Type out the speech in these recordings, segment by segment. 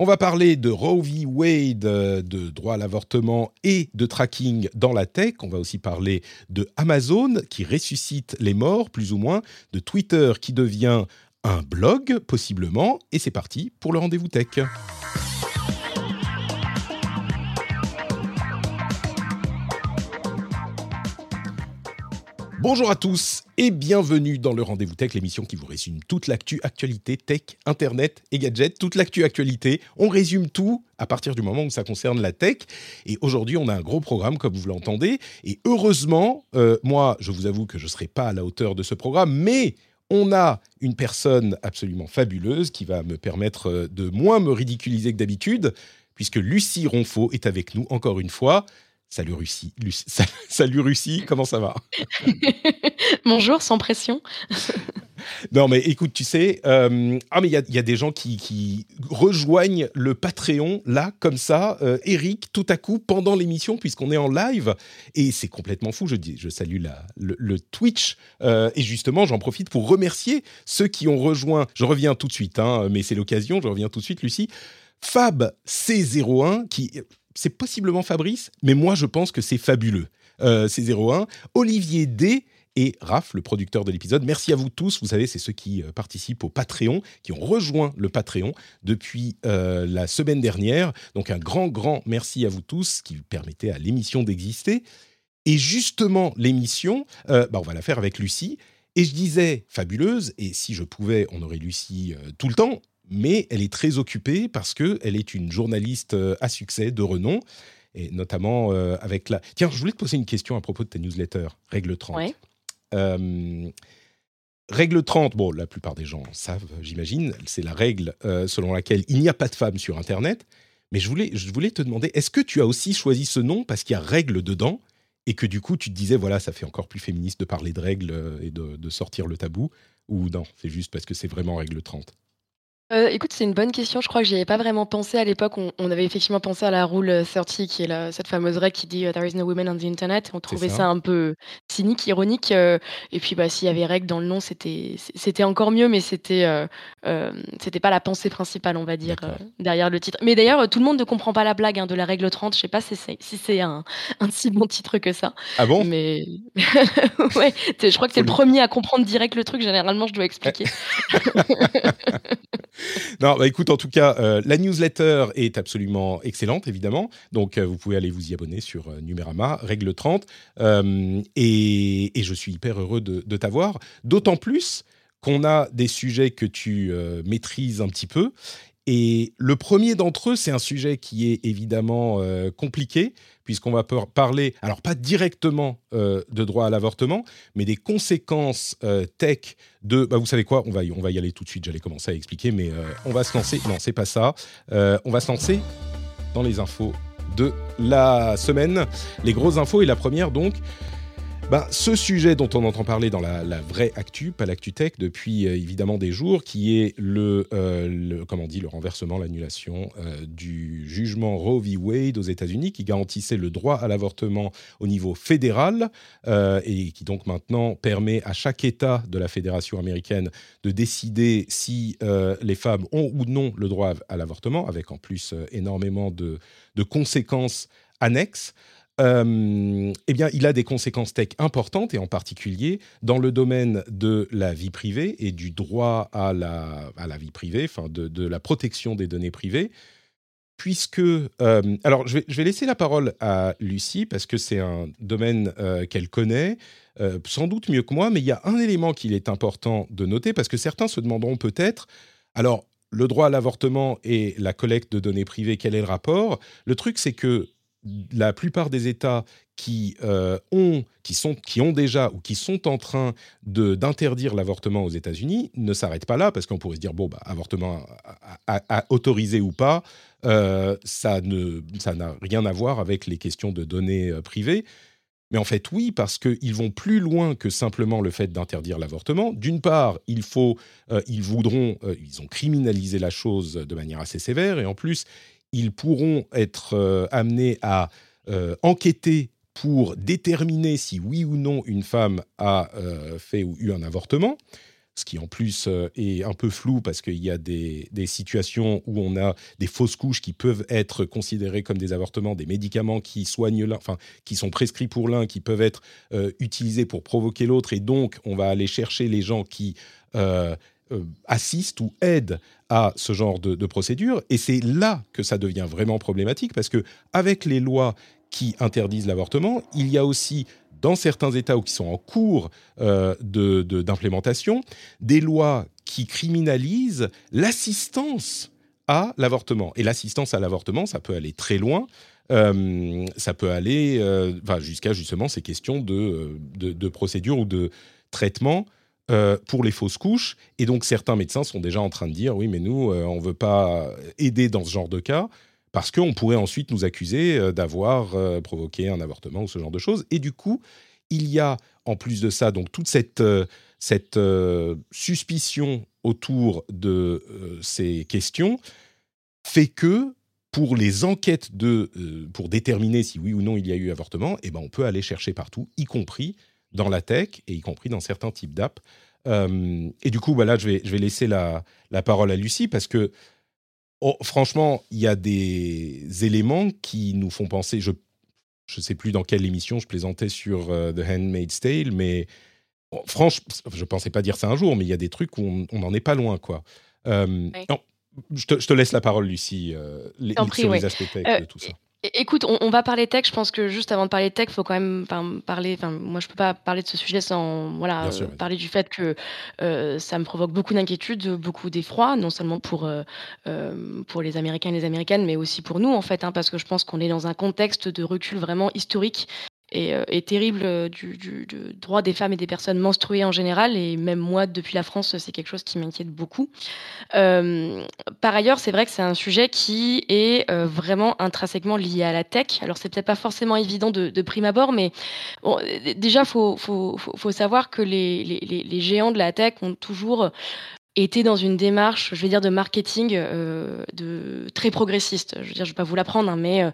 On va parler de Roe v. Wade, euh, de droit à l'avortement et de tracking dans la tech. On va aussi parler de Amazon qui ressuscite les morts, plus ou moins, de Twitter qui devient un blog, possiblement. Et c'est parti pour le rendez-vous tech. Bonjour à tous et bienvenue dans le Rendez-vous Tech, l'émission qui vous résume toute l'actu, actualité, tech, internet et gadgets, toute l'actu, actualité. On résume tout à partir du moment où ça concerne la tech. Et aujourd'hui, on a un gros programme, comme vous l'entendez. Et heureusement, euh, moi, je vous avoue que je ne serai pas à la hauteur de ce programme, mais on a une personne absolument fabuleuse qui va me permettre euh, de moins me ridiculiser que d'habitude, puisque Lucie Ronfaux est avec nous encore une fois. Salut Russie. Salut Russie, comment ça va? Bonjour, sans pression. non, mais écoute, tu sais, euh, ah, mais il y, a des gens qui, rejoignent le Patreon, là, comme ça, euh, Eric, tout à coup, pendant l'émission, puisqu'on est en live. Et c'est complètement fou. Je, dis, je salue la, le, Twitch. Euh, et justement, j'en profite pour remercier ceux qui ont rejoint. Je reviens tout de suite, hein, mais c'est l'occasion. Je reviens tout de suite, Lucie. Fab C01, qui c'est possiblement Fabrice, mais moi je pense que c'est fabuleux. Euh, c'est 01. Olivier D et Raph, le producteur de l'épisode. Merci à vous tous. Vous savez, c'est ceux qui euh, participent au Patreon, qui ont rejoint le Patreon depuis euh, la semaine dernière. Donc un grand, grand merci à vous tous qui permettez à l'émission d'exister. Et justement, l'émission, bah, on va la faire avec Lucie. Et je disais fabuleuse, et si je pouvais, on aurait Lucie tout le temps mais elle est très occupée parce qu'elle est une journaliste euh, à succès, de renom, et notamment euh, avec la... Tiens, je voulais te poser une question à propos de ta newsletter, Règle 30. Euh, règle 30, bon, la plupart des gens savent, j'imagine, c'est la règle selon laquelle il n'y a pas de femmes sur Internet. Mais je voulais, je voulais te demander, est-ce que tu as aussi choisi ce nom parce qu'il y a règle dedans et que du coup tu te disais, voilà, ça fait encore plus féministe de parler de règles et de, de sortir le tabou Ou non, c'est juste parce que c'est vraiment règle 30 euh, écoute, c'est une bonne question. Je crois que j'y avais pas vraiment pensé à l'époque. On, avait effectivement pensé à la rule 30, qui est la, cette fameuse règle qui dit euh, There is no women on the internet. On trouvait ça. un peu cynique, ironique. Euh, et puis, bah, s'il y avait règle dans le nom, c'était c'était encore mieux, mais c'était c'était pas la pensée principale, on va dire, derrière le titre. Mais d'ailleurs, tout le monde ne comprend pas la blague hein, de la règle 30. Je sais pas si c'est si c'est un, un si bon titre que ça. Ah bon? Mais ouais, je crois que c'est le premier à comprendre direct le truc. Généralement, je dois expliquer. non, bah écoute, en tout cas, euh, la newsletter est absolument excellente, évidemment. Donc, euh, vous pouvez aller vous y abonner sur euh, Numérama, règle 30. Et, je suis hyper heureux de t'avoir. D'autant plus qu'on a des sujets que tu maîtrises un petit peu. Et le premier d'entre eux, c'est un sujet qui est évidemment compliqué, puisqu'on va parler, alors pas directement euh, de droit à l'avortement, mais des conséquences euh, tech de, bah, vous savez quoi, on va, y, aller tout de suite, j'allais commencer à expliquer, mais euh, on va se lancer, non, c'est pas ça, on va se lancer dans les infos de la semaine, les grosses infos, et la première donc, ben, ce sujet dont on entend parler dans la, vraie actu, pas l'actu tech, depuis euh, évidemment des jours, qui est le, euh, comment dit, le renversement, l'annulation euh, du jugement Roe v. Wade aux États-Unis, qui garantissait le droit à l'avortement au niveau fédéral et qui donc maintenant permet à chaque État de la fédération américaine de décider si les femmes ont ou non le droit à l'avortement, avec en plus énormément de conséquences annexes. Euh, eh bien, il a des conséquences tech importantes, et en particulier dans le domaine de la vie privée et du droit à la, à la vie privée, enfin de, de, la protection des données privées. Puisque, euh, alors je vais, je vais, laisser la parole à Lucie parce que c'est un domaine euh, qu'elle connaît, sans doute mieux que moi, mais il y a un élément qu'il est important de noter parce que certains se demanderont peut-être, alors le droit à l'avortement et la collecte de données privées, quel est le rapport? Le truc, c'est que la plupart des États qui, euh, ont, qui, sont, qui ont déjà ou qui sont en train d'interdire l'avortement aux États-Unis ne s'arrêtent pas là, parce qu'on pourrait se dire, bon, bah, avortement autorisé ou pas, euh, ça n'a rien à voir avec les questions de données euh, privées. Mais en fait, oui, parce qu'ils vont plus loin que simplement le fait d'interdire l'avortement. D'une part, il faut, ils voudront, ils ont criminalisé la chose de manière assez sévère, et en plus, ils pourront être euh, amenés à euh, enquêter pour déterminer si oui ou non une femme a euh, fait ou eu un avortement. ce qui en plus est un peu flou parce qu'il y a des, situations où on a des fausses couches qui peuvent être considérées comme des avortements, des médicaments qui soignent enfin qui sont prescrits pour l'un, qui peuvent être utilisés pour provoquer l'autre, et donc on va aller chercher les gens qui assistent ou aident à ce genre de, de procédure, et c'est là que ça devient vraiment problématique parce que avec les lois qui interdisent l'avortement, il y a aussi dans certains États ou qui sont en cours euh, d'implémentation, des lois qui criminalisent l'assistance à l'avortement. Et l'assistance à l'avortement, ça peut aller très loin. Euh, ça peut aller euh, jusqu'à justement ces questions de, de, procédure ou de traitement pour les fausses couches. Et donc certains médecins sont déjà en train de dire, oui, mais nous, on ne veut pas aider dans ce genre de cas parce qu'on pourrait ensuite nous accuser euh, d'avoir euh, provoqué un avortement ou ce genre de choses. Et du coup, il y a en plus de ça donc toute cette, euh, cette suspicion autour de ces questions fait que pour les enquêtes de, pour déterminer si oui ou non il y a eu avortement, eh ben on peut aller chercher partout, y compris dans la tech et y compris dans certains types d'apps. et du coup, bah là, je vais, je vais laisser la, la parole à Lucie parce que Oh, franchement, il y a des éléments qui nous font penser. Je ne sais plus dans quelle émission je plaisantais sur euh, The Handmaid's Tale, mais franchement, je pensais pas dire ça un jour, mais il y a des trucs où on n'en est pas loin, quoi. Euh, je, te, laisse la parole, Lucie, euh, sur les aspects tech de tout ça. Écoute, on, va parler tech. Je pense que juste avant de parler tech, il faut quand même parler. Enfin, moi, je peux pas parler de ce sujet sans voilà parler du fait que euh, ça me provoque beaucoup d'inquiétude, beaucoup d'effroi, non seulement pour euh, euh, pour les Américains et les Américaines, mais aussi pour nous en fait, hein, parce que je pense qu'on est dans un contexte de recul vraiment historique et, euh, terrible euh, du, droit des femmes et des personnes menstruées en général. Et même moi, depuis la France, c'est quelque chose qui m'inquiète beaucoup. Euh, par ailleurs, c'est vrai que c'est un sujet qui est vraiment intrinsèquement lié à la tech. Alors, c'est peut-être pas forcément évident de, prime abord, mais déjà, faut, faut, savoir que les, géants de la tech ont toujours était dans une démarche, je vais dire, de marketing euh, de, très progressiste. Je veux dire, je vais pas vous l'apprendre, hein, mais euh,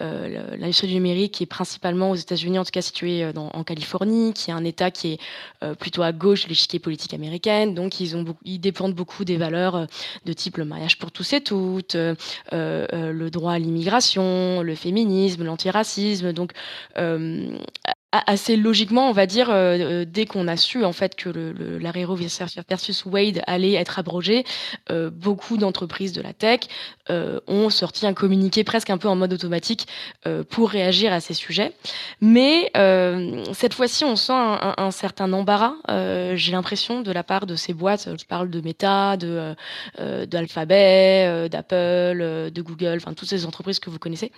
euh l'industrie du numérique est principalement aux États-Unis, en tout cas située euh, dans, en Californie, qui est un État qui est euh, plutôt à gauche de l'échiquier politique américaine. Donc, ils, ont ils dépendent beaucoup des valeurs de type le mariage pour tous et toutes, le droit à l'immigration, le féminisme, l'antiracisme. Donc, assez logiquement, on va dire, euh, euh, dès qu'on a su en fait que le, l'arrêt Roe versus Wade allait être abrogé, euh, beaucoup d'entreprises de la tech ont sorti un communiqué presque un peu en mode automatique pour réagir à ces sujets. Mais cette fois-ci, on sent un, certain embarras. j'ai l'impression de la part de ces boîtes. Je parle de Meta, de d'Alphabet, d'Apple, de Google, enfin toutes ces entreprises que vous connaissez.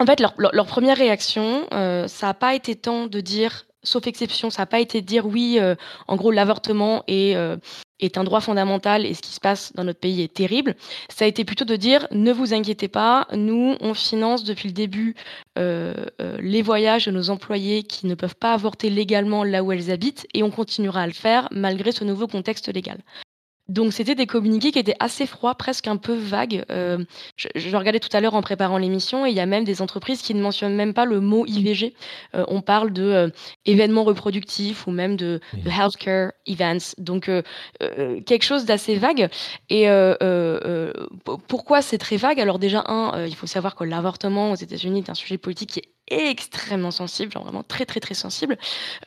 En fait, leur, première réaction, euh, ça n'a pas été tant de dire, sauf exception, ça n'a pas été de dire oui, euh, en gros, l'avortement euh, est un droit fondamental et ce qui se passe dans notre pays est terrible. Ça a été plutôt de dire ne vous inquiétez pas, nous, on finance depuis le début les voyages de nos employés qui ne peuvent pas avorter légalement là où elles habitent et on continuera à le faire malgré ce nouveau contexte légal. Donc c'était des communiqués qui étaient assez froids, presque un peu vagues. Euh, je, je, regardais tout à l'heure en préparant l'émission et il y a même des entreprises qui ne mentionnent même pas le mot IVG. Euh, on parle de euh, événements reproductifs ou même de, de healthcare events. Donc quelque chose d'assez vague. Et pourquoi c'est très vague? Alors déjà un, il faut savoir que l'avortement aux États-Unis est un sujet politique qui est extrêmement sensible, genre vraiment très très très sensible,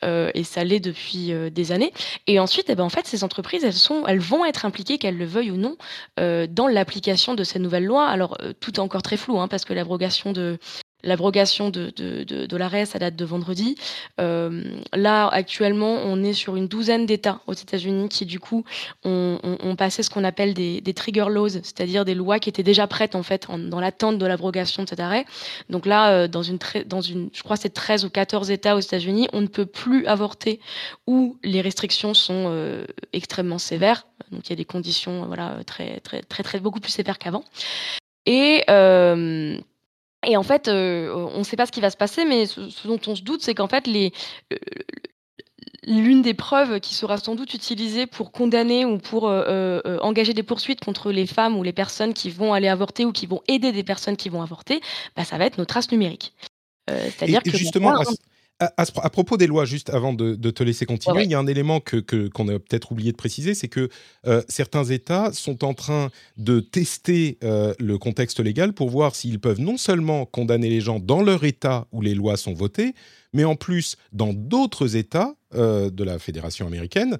euh, et ça l'est depuis euh, des années. Et ensuite, eh ben, en fait, ces entreprises, elles, sont, elles vont être impliquées, qu'elles le veuillent ou non, euh, dans l'application de ces nouvelles lois. Alors, tout est encore très flou, hein, parce que l'abrogation de, l'abrogation de, de, de, de l'arrêt, ça date de vendredi. Euh, là, actuellement, on est sur une douzaine d'États aux États-Unis qui, du coup, ont, passé ce qu'on appelle des, des, trigger laws, c'est-à-dire des lois qui étaient déjà prêtes, en fait, dans l'attente de l'abrogation de cet arrêt. Donc là, euh, dans, une dans une, je crois c'est 13 ou 14 États aux États-Unis, on ne peut plus avorter où les restrictions sont euh, extrêmement sévères. Donc il y a des conditions, voilà, très, très, très, très, beaucoup plus sévères qu'avant. Et et en fait, euh, on ne sait pas ce qui va se passer, mais ce, dont on se doute, c'est qu'en fait, les, l'une des preuves qui sera sans doute utilisée pour condamner ou pour euh, euh, engager des poursuites contre les femmes ou les personnes qui vont aller avorter ou qui vont aider des personnes qui vont avorter, bah, ça va être nos traces numériques. C'est-à-dire que justement, à, propos des lois, juste avant de, te laisser continuer, il y a un élément que, qu'on a peut-être oublié de préciser, c'est que euh, certains États sont en train de tester euh, le contexte légal pour voir s'ils peuvent non seulement condamner les gens dans leur État où les lois sont votées, mais en plus dans d'autres États euh, de la Fédération américaine,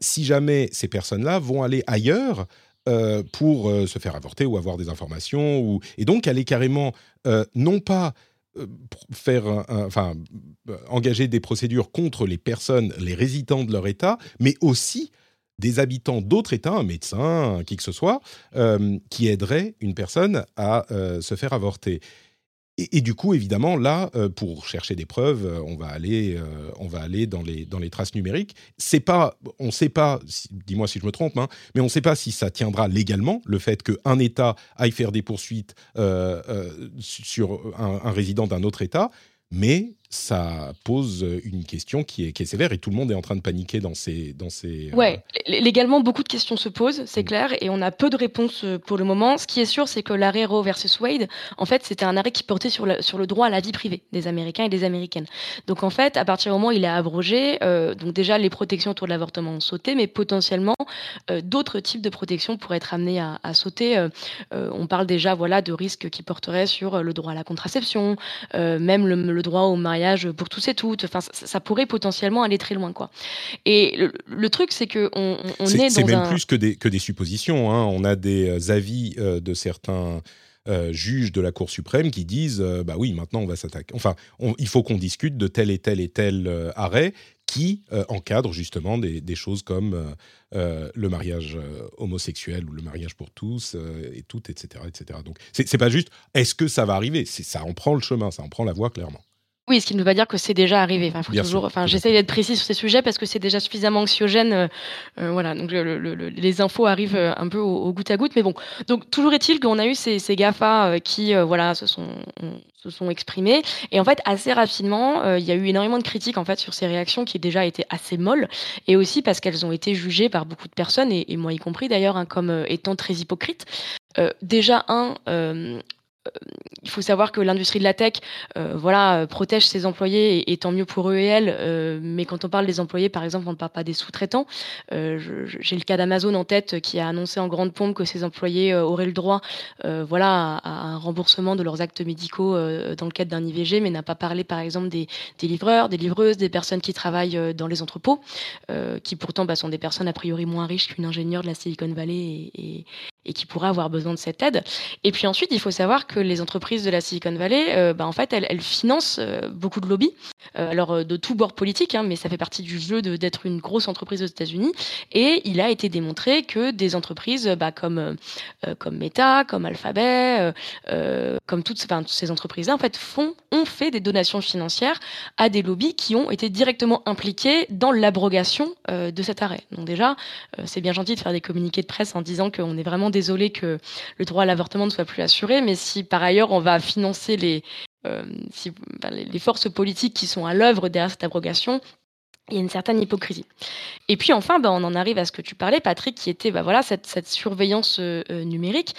si jamais ces personnes-là vont aller ailleurs pour se faire avorter ou avoir des informations, ou... et donc aller carrément non pas euh, faire, enfin, euh, engager des procédures contre les personnes, les résidents de leur État, mais aussi des habitants d'autres États, un médecin, qui que ce soit, euh, qui aiderait une personne à se faire avorter. Et, du coup, évidemment, là, euh, pour chercher des preuves, euh, on va aller, euh, on va aller dans les dans les traces numériques. C'est pas, on ne sait pas. Dis-moi si je me trompe, hein, mais on ne sait pas si ça tiendra légalement le fait qu'un État aille faire des poursuites sur un résident d'un autre État mais ça pose une question qui est, qui est, sévère et tout le monde est en train de paniquer dans ces... Dans ces euh, ouais, légalement, beaucoup de questions se posent, c'est mm. clair, et on a peu de réponses euh, pour le moment. Ce qui est sûr, c'est que l'arrêt Roe versus Wade, en fait, c'était un arrêt qui portait sur, sur le droit à la vie privée des Américains et des Américaines. Donc, en fait, à partir du moment où il est abrogé, euh, donc déjà, les protections autour de l'avortement ont sauté, mais potentiellement, d'autres types de protections pourraient être amenées à, sauter. on parle déjà voilà, de risques qui porteraient sur le droit à la contraception, même le, le droit au mariage pour tous et toutes. Enfin, ça, pourrait potentiellement aller très loin, quoi. Et le, truc, c'est que on, est, C'est même plus que des, que des suppositions. Hein. On a des euh, avis euh, de certains. Euh, juges de la Cour suprême qui disent bah oui maintenant on va s'attaquer enfin il faut qu'on discute de tel et tel et tel arrêt qui encadre justement des, des, choses comme le mariage homosexuel ou le mariage pour tous et tout etc etc donc c'est pas juste est-ce que ça va arriver? Ça en prend le chemin ça en prend la voie clairement oui, ce qui ne veut pas dire que c'est déjà arrivé. Enfin, faut toujours. Enfin, j'essaie d'être précis sur ces sujets parce que c'est déjà suffisamment anxiogène. Euh, euh, voilà. Donc les infos arrivent euh, un peu au, goutte à goutte, mais bon. Donc toujours est-il qu'on a eu ces, ces Gafa qui, voilà, se sont se sont exprimés. Et en fait, assez rapidement, il y a eu énormément de critiques en fait sur ces réactions qui déjà étaient assez molles, et aussi parce qu'elles ont été jugées par beaucoup de personnes, et, moi y compris d'ailleurs, hein, comme étant très hypocrites. déjà un, euh, il faut savoir que l'industrie de la tech, euh, voilà, protège ses employés et, tant mieux pour eux et elles. Euh, mais quand on parle des employés, par exemple, on ne parle pas des sous-traitants. J'ai le cas d'Amazon en tête qui a annoncé en grande pompe que ses employés auraient le droit, voilà, à, un remboursement de leurs actes médicaux dans le cadre d'un IVG, mais n'a pas parlé, par exemple, des, livreurs, des livreuses, des personnes qui travaillent dans les entrepôts, qui pourtant bah, sont des personnes a priori moins riches qu'une ingénieure de la Silicon Valley et, et qui pourraient avoir besoin de cette aide. Et puis ensuite, il faut savoir que les entreprises de la Silicon Valley, euh, bah, en fait, elles, financent euh, beaucoup de lobbies, euh, alors de tout bord politique, hein, mais ça fait partie du jeu d'être une grosse entreprise aux États-Unis. Et il a été démontré que des entreprises bah, comme, comme Meta, comme Alphabet, comme toutes, toutes ces entreprises-là, en fait, font, ont fait des donations financières à des lobbies qui ont été directement impliqués dans l'abrogation de cet arrêt. Donc déjà, c'est bien gentil de faire des communiqués de presse en disant qu'on est vraiment désolé que le droit à l'avortement ne soit plus assuré, mais si par ailleurs on va financer les, euh, les, forces politiques qui sont à l'œuvre derrière cette abrogation, il y a une certaine hypocrisie. Et puis enfin, ben, on en arrive à ce que tu parlais, Patrick, qui était ben, voilà, cette, surveillance euh, euh, numérique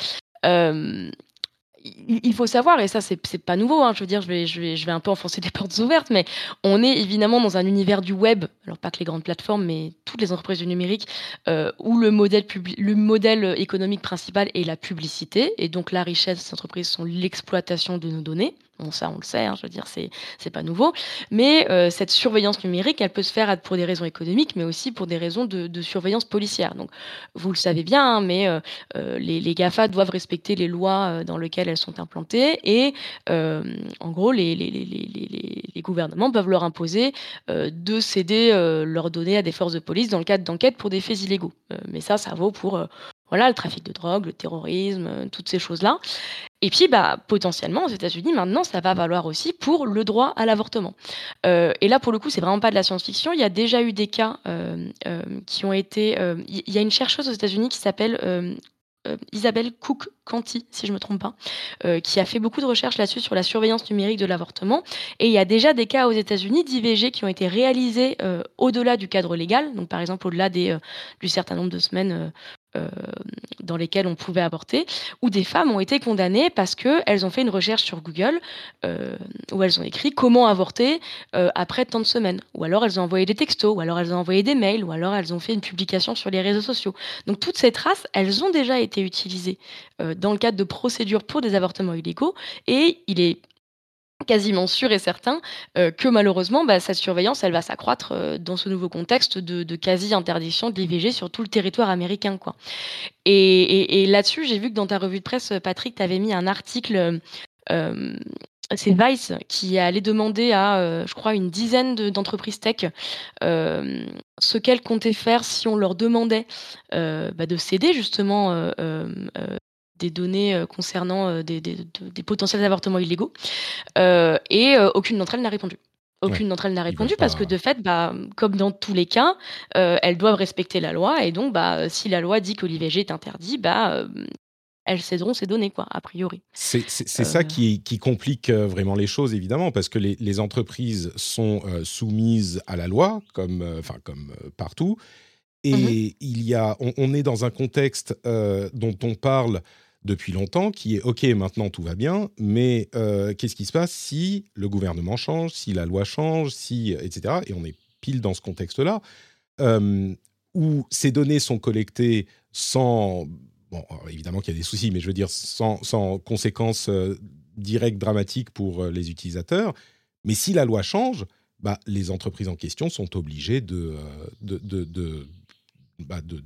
il faut savoir, et ça c'est pas nouveau, hein, je veux dire, je vais, un peu enfoncer des portes ouvertes, mais on est évidemment dans un univers du web, alors pas que les grandes plateformes, mais toutes les entreprises du numérique, euh, où le modèle, le modèle économique principal est la publicité, et donc la richesse de ces entreprises sont l'exploitation de nos données. Ça, on le sait, hein, je veux dire, c'est, pas nouveau. Mais euh, cette surveillance numérique, elle peut se faire pour des raisons économiques, mais aussi pour des raisons de, surveillance policière. Donc, vous le savez bien, hein, mais euh, euh, les, GAFA doivent respecter les lois dans lesquelles elles sont implantées. Et en gros, les, les, les, gouvernements peuvent leur imposer de céder leurs données à des forces de police dans le cadre d'enquêtes pour des faits illégaux. mais ça, ça vaut pour voilà, le trafic de drogue, le terrorisme, toutes ces choses-là. Et puis, bah, potentiellement, aux États-Unis, maintenant, ça va valoir aussi pour le droit à l'avortement. Euh, et là, pour le coup, c'est vraiment pas de la science-fiction. Il y a déjà eu des cas euh, euh, qui ont été. Il y a une chercheuse aux États-Unis qui s'appelle Isabelle Cook Canty, si je me trompe pas, qui a fait beaucoup de recherches là-dessus sur la surveillance numérique de l'avortement. Et il y a déjà des cas aux États-Unis d'IVG qui ont été réalisés au-delà du cadre légal, donc par exemple au-delà du certain nombre de semaines dans lesquelles on pouvait avorter, où des femmes ont été condamnées parce qu'elles ont fait une recherche sur Google où elles ont écrit comment avorter après tant de semaines, ou alors elles ont envoyé des textos, ou alors elles ont envoyé des mails, ou alors elles ont fait une publication sur les réseaux sociaux. Donc toutes ces traces, elles ont déjà été utilisées dans le cadre de procédures pour des avortements illégaux, et il est quasiment sûr et certain euh, que malheureusement, bah, cette surveillance, elle va s'accroître euh, dans ce nouveau contexte de, quasi-interdiction de l'IVG sur tout le territoire américain. Et, là-dessus, j'ai vu que dans ta revue de presse, Patrick, tu avais mis un article, euh, c'est Vice, qui allait demander à, je crois, une dizaine d'entreprises tech ce qu'elles comptaient faire si on leur demandait bah, de céder justement des données euh, concernant euh, des, potentiels avortements illégaux. Euh, et aucune d'entre elles n'a répondu. Aucune d'entre elles n'a répondu parce que de fait, bah, comme dans tous les cas, elles doivent respecter la loi et donc, bah, si la loi dit que l'IVG est interdit, bah, elles céderont ces données, quoi, a priori. C'est ça qui, complique vraiment les choses, évidemment, parce que les, entreprises sont soumises à la loi, comme, enfin, comme partout. Et mmh il y a, on, est dans un contexte dont on parle depuis longtemps, qui est OK, maintenant tout va bien, mais euh, qu'est-ce qui se passe si le gouvernement change, si la loi change, si etc. Et on est pile dans ce contexte-là euh, où ces données sont collectées sans bon, évidemment qu'il y a des soucis, mais je veux dire sans, conséquences euh, directes dramatiques pour les utilisateurs. Mais si la loi change, bah, les entreprises en question sont obligées de, de, de, de, bah, de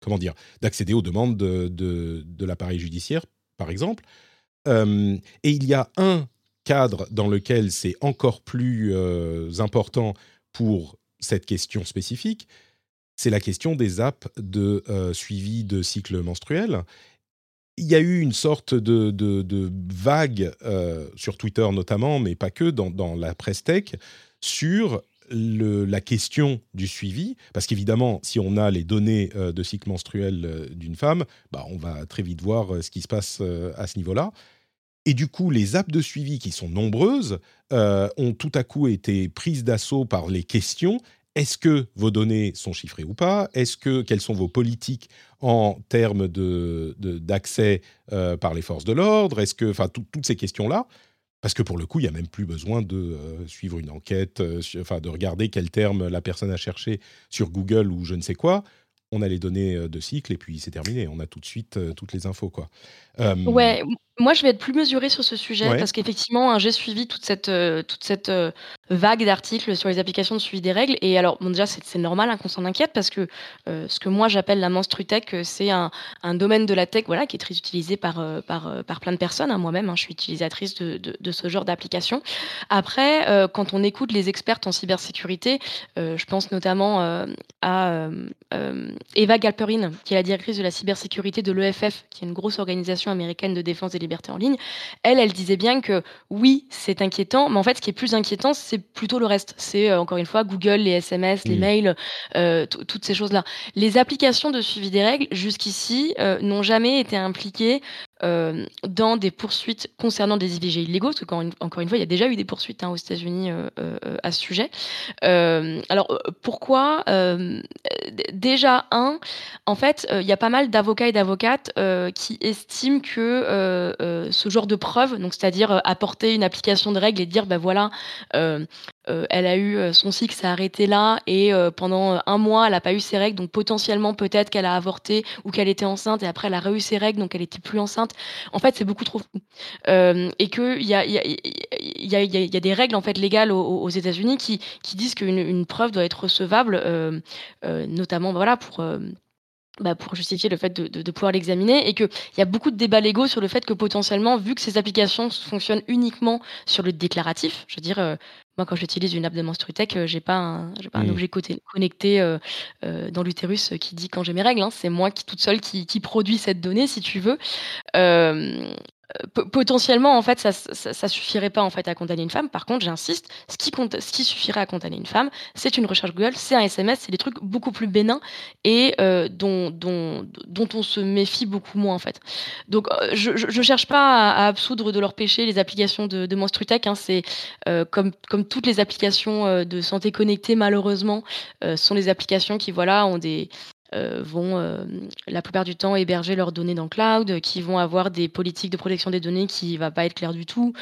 comment dire, d'accéder aux demandes de, de, l'appareil judiciaire, par exemple. Euh, et il y a un cadre dans lequel c'est encore plus euh, important pour cette question spécifique, c'est la question des apps de euh, suivi de cycle menstruel. Il y a eu une sorte de, de, vague, sur Twitter notamment, mais pas que, dans, dans la presse tech, sur la question du suivi, parce qu'évidemment, si on a les données euh, de cycle menstruel euh, d'une femme, bah, on va très vite voir euh, ce qui se passe à ce niveau-là. Et du coup, les apps de suivi, qui sont nombreuses, ont tout à coup été prises d'assaut par les questions. Est-ce que vos données sont chiffrées ou pas? Est-ce que quelles sont vos politiques en termes d'accès de, par les forces de l'ordre? Est-ce que, enfin, toutes ces questions-là, parce que pour le coup, il n'y a même plus besoin de euh, suivre une enquête, euh, enfin de regarder quel terme la personne a cherché sur Google ou je ne sais quoi. On a les données euh, de cycle et puis c'est terminé. On a tout de suite toutes les infos. Quoi. Ouais, moi, je vais être plus mesurée sur ce sujet parce qu'effectivement, hein, j'ai suivi toute cette, euh, toute cette euh, vague d'articles sur les applications de suivi des règles. Et alors, bon, déjà, c'est normal hein, qu'on s'en inquiète parce que euh, ce que moi j'appelle la menstrutech, c'est un, un, domaine de la tech voilà, qui est très utilisé par, par, par plein de personnes. Hein. Moi-même, je suis utilisatrice de, de, de ce genre d'application. Après, quand on écoute les expertes en cybersécurité, je pense notamment à Eva Galperin, qui est la directrice de la cybersécurité de l'EFF, qui est une grosse organisation américaine de défense des libertés en ligne, elle, elle disait bien que oui, c'est inquiétant, mais en fait, ce qui est plus inquiétant, c'est plutôt le reste. C'est euh, encore une fois Google, les SMS, les mails, euh, toutes ces choses-là. Les applications de suivi des règles, jusqu'ici, euh, n'ont jamais été impliquées euh, dans des poursuites concernant des IVG illégaux, parce que encore une fois, il y a déjà eu des poursuites hein, aux États-Unis euh, euh, à ce sujet. alors pourquoi Déjà un, en fait, il y a pas mal d'avocats et d'avocates qui estiment que ce genre de preuve, c'est-à-dire apporter une application de règles et dire ben voilà, euh, elle a eu euh, son cycle s'est arrêté là et euh, pendant un mois elle n'a pas eu ses règles. Donc potentiellement peut-être qu'elle a avorté ou qu'elle était enceinte et après elle a eu ses règles donc elle était plus enceinte. En fait c'est beaucoup trop fou et que il y a, y, a, des règles en fait légales aux, États-Unis qui, disent qu'une une preuve doit être recevable notamment voilà pour bah, pour justifier le fait de, pouvoir l'examiner. Et qu'il y a beaucoup de débats légaux sur le fait que potentiellement, vu que ces applications fonctionnent uniquement sur le déclaratif, je veux dire, moi quand j'utilise une app de Menstrutech, euh, j'ai pas un, j'ai pas un objet connecté euh, dans l'utérus qui dit quand j'ai mes règles, hein. c'est moi qui toute seule qui, qui, produit cette donnée si tu veux potentiellement, en fait, ça, ça, suffirait pas en fait à condamner une femme. Par contre, j'insiste, ce qui, compte, ce qui suffirait à condamner une femme, c'est une recherche Google, c'est un SMS, c'est des trucs beaucoup plus bénins et euh, dont, dont, dont, on se méfie beaucoup moins en fait. Donc, euh, je, je, cherche pas à, absoudre de leur péché les applications de, de Monstrutech. Hein, c'est euh, comme, comme toutes les applications de santé connectée, malheureusement, sont des applications qui voilà ont des vont la plupart du temps héberger leurs données dans le cloud, qui vont avoir des politiques de protection des données qui ne va pas être claires du tout.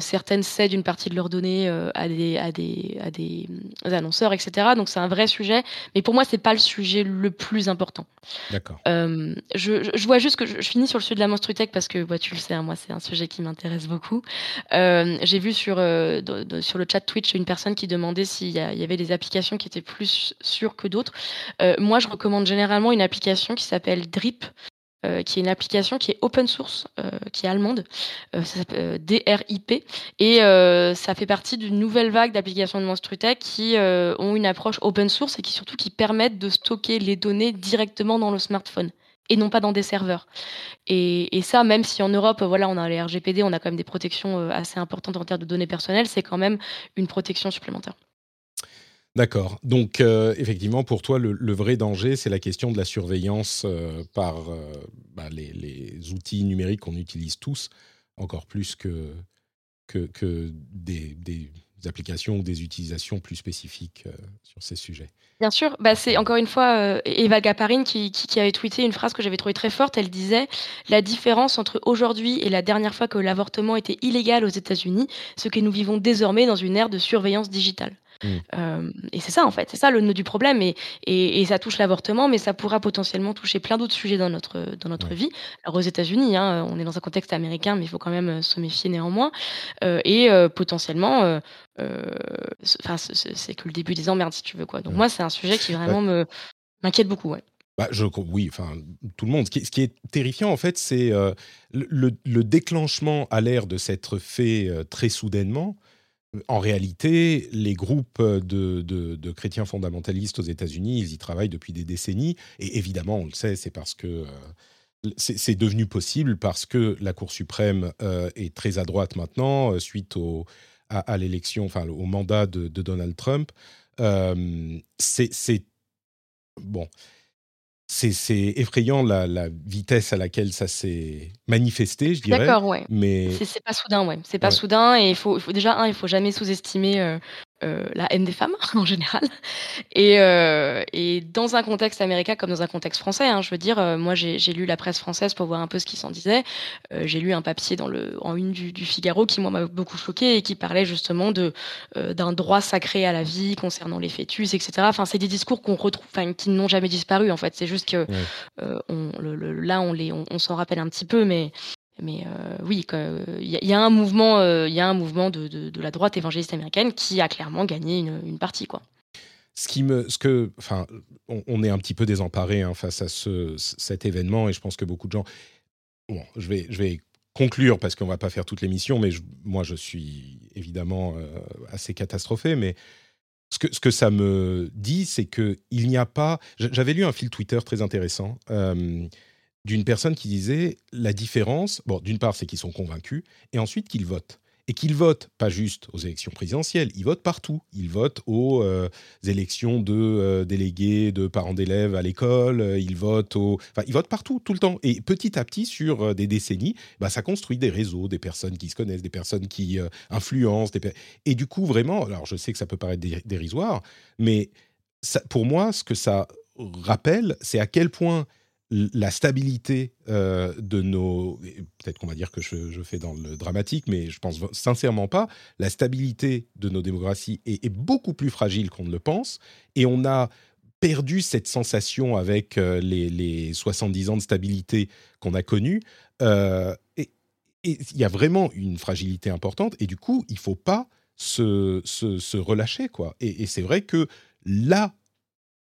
certaines cèdent une partie de leurs données à des, à des, à des annonceurs, etc. Donc c'est un vrai sujet. Mais pour moi, c'est pas le sujet le plus important. D'accord. je, je, vois juste que je, finis sur le sujet de la menstruitech parce que bah, tu le sais, hein, moi c'est un sujet qui m'intéresse beaucoup. J'ai vu sur, sur le chat Twitch une personne qui demandait s'il y, avait des applications qui étaient plus sûres que d'autres. moi, je recommande généralement une application qui s'appelle Drip, euh, qui est une application qui est open source, euh, qui est allemande, euh, ça s'appelle DRIP, et ça fait partie d'une nouvelle vague d'applications de Monstrutech qui ont une approche open source et qui surtout qui permettent de stocker les données directement dans le smartphone et non pas dans des serveurs. Et, et, ça, même si en Europe, voilà, on a les RGPD, on a quand même des protections assez importantes en termes de données personnelles, c'est quand même une protection supplémentaire. D'accord. Donc, euh, effectivement, pour toi, le, vrai danger, c'est la question de la surveillance euh, par euh, bah, les, outils numériques qu'on utilise tous, encore plus que, que, des, applications ou des utilisations plus spécifiques sur ces sujets. Bien sûr, bah, c'est encore une fois Eva Gaparine qui, qui, avait tweeté une phrase que j'avais trouvée très forte. Elle disait La différence entre aujourd'hui et la dernière fois que l'avortement était illégal aux États-Unis, c'est que nous vivons désormais dans une ère de surveillance digitale. Mmh. et c'est ça, en fait, c'est ça le nœud du problème. Et, et, ça touche l'avortement, mais ça pourra potentiellement toucher plein d'autres sujets dans notre, dans notre vie. Alors, aux États-Unis, hein, on est dans un contexte américain, mais il faut quand même se méfier néanmoins. et potentiellement, enfin, c'est que le début des emmerdes, si tu veux. Quoi. Donc, moi, c'est un sujet qui vraiment me m'inquiète beaucoup. Ouais. Bah, je, oui, enfin, tout le monde. Ce qui, ce qui est terrifiant, en fait, c'est le, le, déclenchement à l'air de s'être fait très soudainement en réalité, les groupes de, chrétiens fondamentalistes aux États-Unis, ils y travaillent depuis des décennies. Et évidemment, on le sait, c'est parce que euh, c'est devenu possible parce que la Cour suprême euh, est très à droite maintenant, euh, suite au, à, l'élection, enfin au mandat de, Donald Trump. c'est bon c'est effrayant la, vitesse à laquelle ça s'est manifesté, je dirais. D'accord, ouais. Mais c'est pas soudain, ouais. C'est pas soudain et il faut, faut, déjà un, il faut jamais sous-estimer euh, euh, la haine des femmes en général. Et, euh, et, dans un contexte américain comme dans un contexte français, hein, je veux dire, euh, moi j'ai lu la presse française pour voir un peu ce qui s'en disait. j'ai lu un papier dans le, en une du, du Figaro qui m'a beaucoup choqué et qui parlait justement de d'un droit sacré à la vie concernant les fœtus, etc. Enfin, c'est des discours qu'on retrouve, enfin, qui n'ont jamais disparu en fait. C'est juste que on, le, là on les, on, on s'en rappelle un petit peu, mais mais euh, oui, il y, a un mouvement, il y a un mouvement euh, de, la droite évangéliste américaine qui a clairement gagné une, partie, quoi. Ce qui me, ce que, enfin, on, est un petit peu désemparé hein, face à ce, cet événement, et je pense que beaucoup de gens. Bon, je vais, je vais conclure parce qu'on va pas faire toute l'émission, mais moi je suis évidemment euh, assez catastrophé, mais ce que, ce que ça me dit, c'est que il n'y a pas. J'avais lu un fil Twitter très intéressant d'une personne qui disait la différence, bon, d'une part, c'est qu'ils sont convaincus, et ensuite qu'ils votent. Et qu'ils votent pas juste aux élections présidentielles, ils votent partout. Ils votent aux euh, élections de euh, délégués, de parents d'élèves à l'école, euh, ils votent. Enfin, ils votent partout, tout le temps. Et petit à petit, sur des décennies, bah, ça construit des réseaux, des personnes qui se connaissent, des personnes qui influencent. Et du coup, vraiment, alors je sais que ça peut paraître dérisoire, mais pour moi, ce que ça rappelle, c'est à quel point la stabilité euh, de nos... Peut-être qu'on va dire que je, fais dans le dramatique, mais je pense sincèrement pas. La stabilité de nos démocraties est, beaucoup plus fragile qu'on ne le pense. Et on a perdu cette sensation avec euh, les, 70 ans de stabilité qu'on a connus. Euh, et il y a vraiment une fragilité importante. Et du coup, il faut pas se, relâcher. quoi. Et c'est vrai que là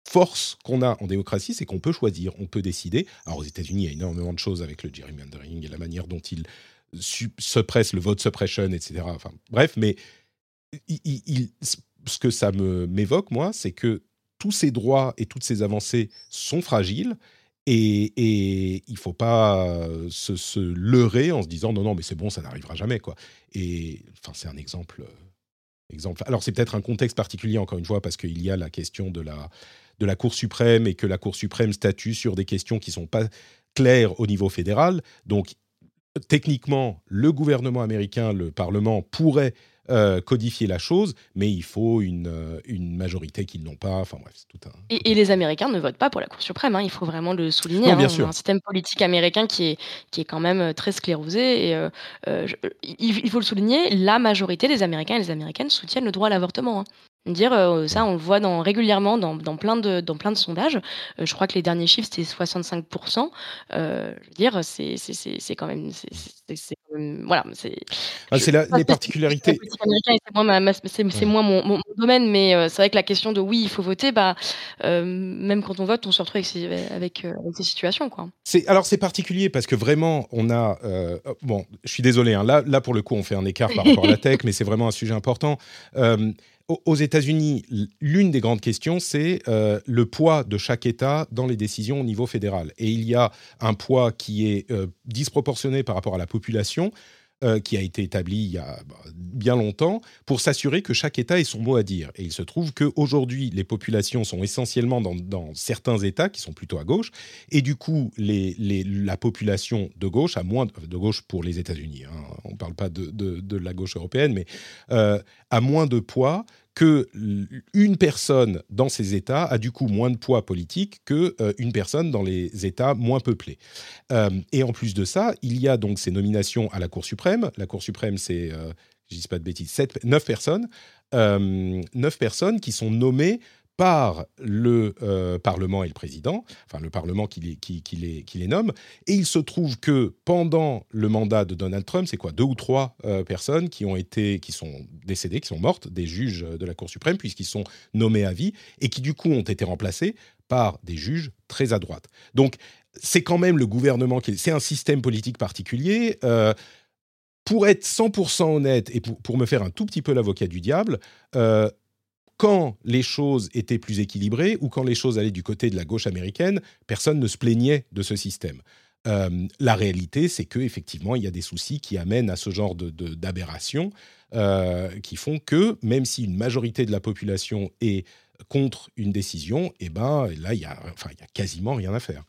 force qu'on a en démocratie, c'est qu'on peut choisir, on peut décider. Alors aux États-Unis, il y a énormément de choses avec le gerrymandering et la manière dont ils suppressent le vote suppression, etc. Enfin, bref, mais ce que ça m'évoque, moi, c'est que tous ces droits et toutes ces avancées sont fragiles et, il ne faut pas se, leurrer en se disant non, non, mais c'est bon, ça n'arrivera jamais. quoi. Et enfin, c'est un exemple. exemple. Alors, c'est peut-être un contexte particulier, encore une fois, parce qu'il y a la question de la, de la Cour suprême et que la Cour suprême statue sur des questions qui ne sont pas claires au niveau fédéral. Donc, techniquement, le gouvernement américain, le Parlement pourrait euh, codifier la chose, mais il faut une, euh, une majorité qu'ils n'ont pas. Enfin bref, c'est tout un. Et, les Américains ne votent pas pour la Cour suprême. Hein, il faut vraiment le souligner. Non, bien hein, Un système politique américain qui est, qui est quand même euh, très sclérosé. Et il, faut le souligner, la majorité des Américains et des Américaines soutiennent le droit à l'avortement. Hein. Dire, ça, on le voit dans, régulièrement dans, dans, plein de, dans plein de sondages. je crois que les derniers chiffres, c'était 65%. je veux dire, c'est quand même. c'est voilà, c'est. Ah, les particularités. C'est moins, mon, domaine, mais c'est vrai que la question de oui, il faut voter, bah, même quand on vote, on se retrouve avec ces, avec, ces situations, quoi. Alors c'est particulier parce que vraiment, on a. Bon, je suis désolé. Hein, là, là, pour le coup, on fait un écart par rapport à la tech, mais c'est vraiment un sujet important aux États-Unis, l'une des grandes questions, c'est euh, le poids de chaque État dans les décisions au niveau fédéral. Et il y a un poids qui est euh, disproportionné par rapport à la population, euh, qui a été établi il y a bah, bien longtemps, pour s'assurer que chaque État ait son mot à dire. Et il se trouve qu'aujourd'hui, les populations sont essentiellement dans, certains États qui sont plutôt à gauche, et du coup, la population de gauche, à moins de, gauche pour les États-Unis, hein, on ne parle pas de, la gauche européenne, mais euh, a moins de poids que une personne dans ces États a du coup moins de poids politique que euh, une personne dans les États moins peuplés. Euh, et en plus de ça, il y a donc ces nominations à la Cour suprême. La Cour suprême, c'est, euh, je dis pas de bêtises, 7, 9 personnes, 9 personnes qui sont nommées par le euh, Parlement et le président, enfin le Parlement qui les, qui, les, qui les, nomme. Et il se trouve que pendant le mandat de Donald Trump, c'est quoi Deux ou trois euh, personnes qui ont été, qui sont décédées, qui sont mortes, des juges de la Cour suprême, puisqu'ils sont nommés à vie, et qui du coup ont été remplacés par des juges très à droite. Donc c'est quand même le gouvernement qui... C'est un système politique particulier. Euh, pour être 100% honnête et pour, pour, me faire un tout petit peu l'avocat du diable, quand les choses étaient plus équilibrées ou quand les choses allaient du côté de la gauche américaine, personne ne se plaignait de ce système. Euh, la réalité, c'est qu'effectivement, il y a des soucis qui amènent à ce genre de, euh, qui font que, même si une majorité de la population est contre une décision, eh ben, là, il y, a, enfin, il y a quasiment rien à faire.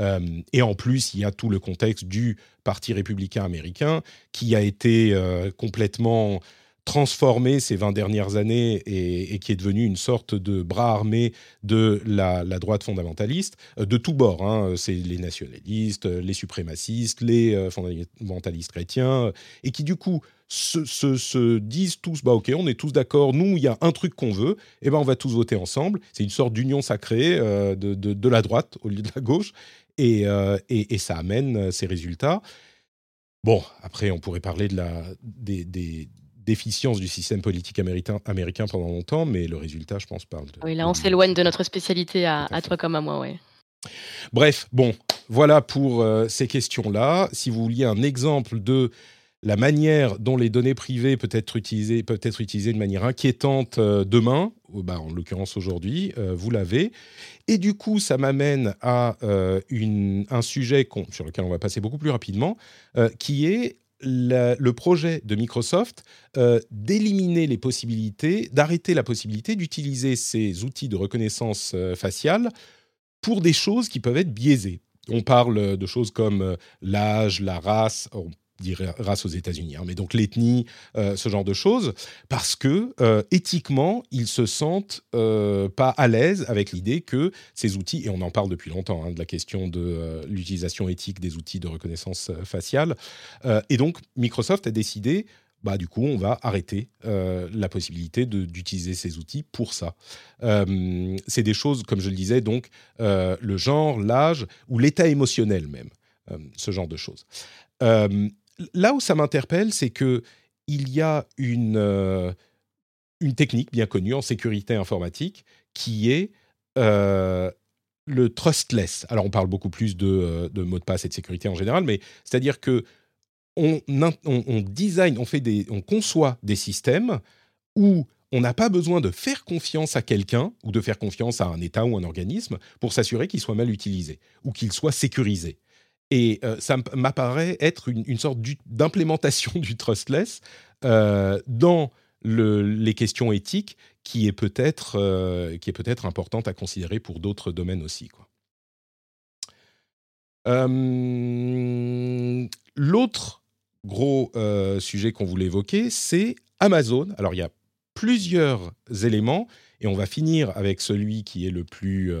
Euh, et en plus, il y a tout le contexte du Parti républicain américain qui a été complètement transformé ces 20 dernières années et, qui est devenu une sorte de bras armé de la, droite fondamentaliste, euh, de tous bords. Hein. C'est les nationalistes, les suprémacistes, les euh, fondamentalistes chrétiens, et qui du coup se, disent tous, bah ok, on est tous d'accord, nous, il y a un truc qu'on veut, et ben on va tous voter ensemble. C'est une sorte d'union sacrée euh, de, la droite au lieu de la gauche, et, et, ça amène ces résultats. Bon, après, on pourrait parler de la, des déficience du système politique américain, américain pendant longtemps, mais le résultat, je pense, parle de... Oui, là, on s'éloigne de notre spécialité à, toi comme à moi, oui. Bref, bon, voilà pour euh, ces questions-là. Si vous vouliez un exemple de la manière dont les données privées peuvent être utilisées, peuvent être utilisées de manière inquiétante euh, demain, ou bah, en l'occurrence aujourd'hui, euh, vous l'avez. Et du coup, ça m'amène à une, un sujet sur lequel on va passer beaucoup plus rapidement, qui est le projet de Microsoft euh, d'éliminer les possibilités, d'arrêter la possibilité d'utiliser ces outils de reconnaissance euh, faciale pour des choses qui peuvent être biaisées. On parle de choses comme euh, l'âge, la race, race aux États-Unis, hein, mais donc l'ethnie, euh, ce genre de choses, parce que euh, éthiquement, ils se sentent euh, pas à l'aise avec l'idée que ces outils, et on en parle depuis longtemps, hein, de la question de l'utilisation éthique des outils de reconnaissance faciale, et donc Microsoft a décidé bah, du coup, on va arrêter la possibilité d'utiliser ces outils pour ça. c'est des choses, comme je le disais, donc le genre, l'âge ou l'état émotionnel même, ce genre de choses là où ça m'interpelle, c'est que il y a une, euh, technique bien connue en sécurité informatique qui est euh, le trustless. Alors, on parle beaucoup plus de, euh, de, mots de passe et de sécurité en général, mais c'est-à-dire que on, on, design, on, fait on conçoit des systèmes où on n'a pas besoin de faire confiance à quelqu'un ou de faire confiance à un État ou un organisme pour s'assurer qu'il soit mal utilisé ou qu'il soit sécurisé. Et euh, ça m'apparaît être une, sorte d'implémentation du trustless euh, dans les questions éthiques qui est peut-être euh, qui est peut-être importante à considérer pour d'autres domaines aussi. L'autre gros sujet qu'on voulait évoquer, c'est Amazon, alors il y a plusieurs éléments, et on va finir avec celui qui est le plus...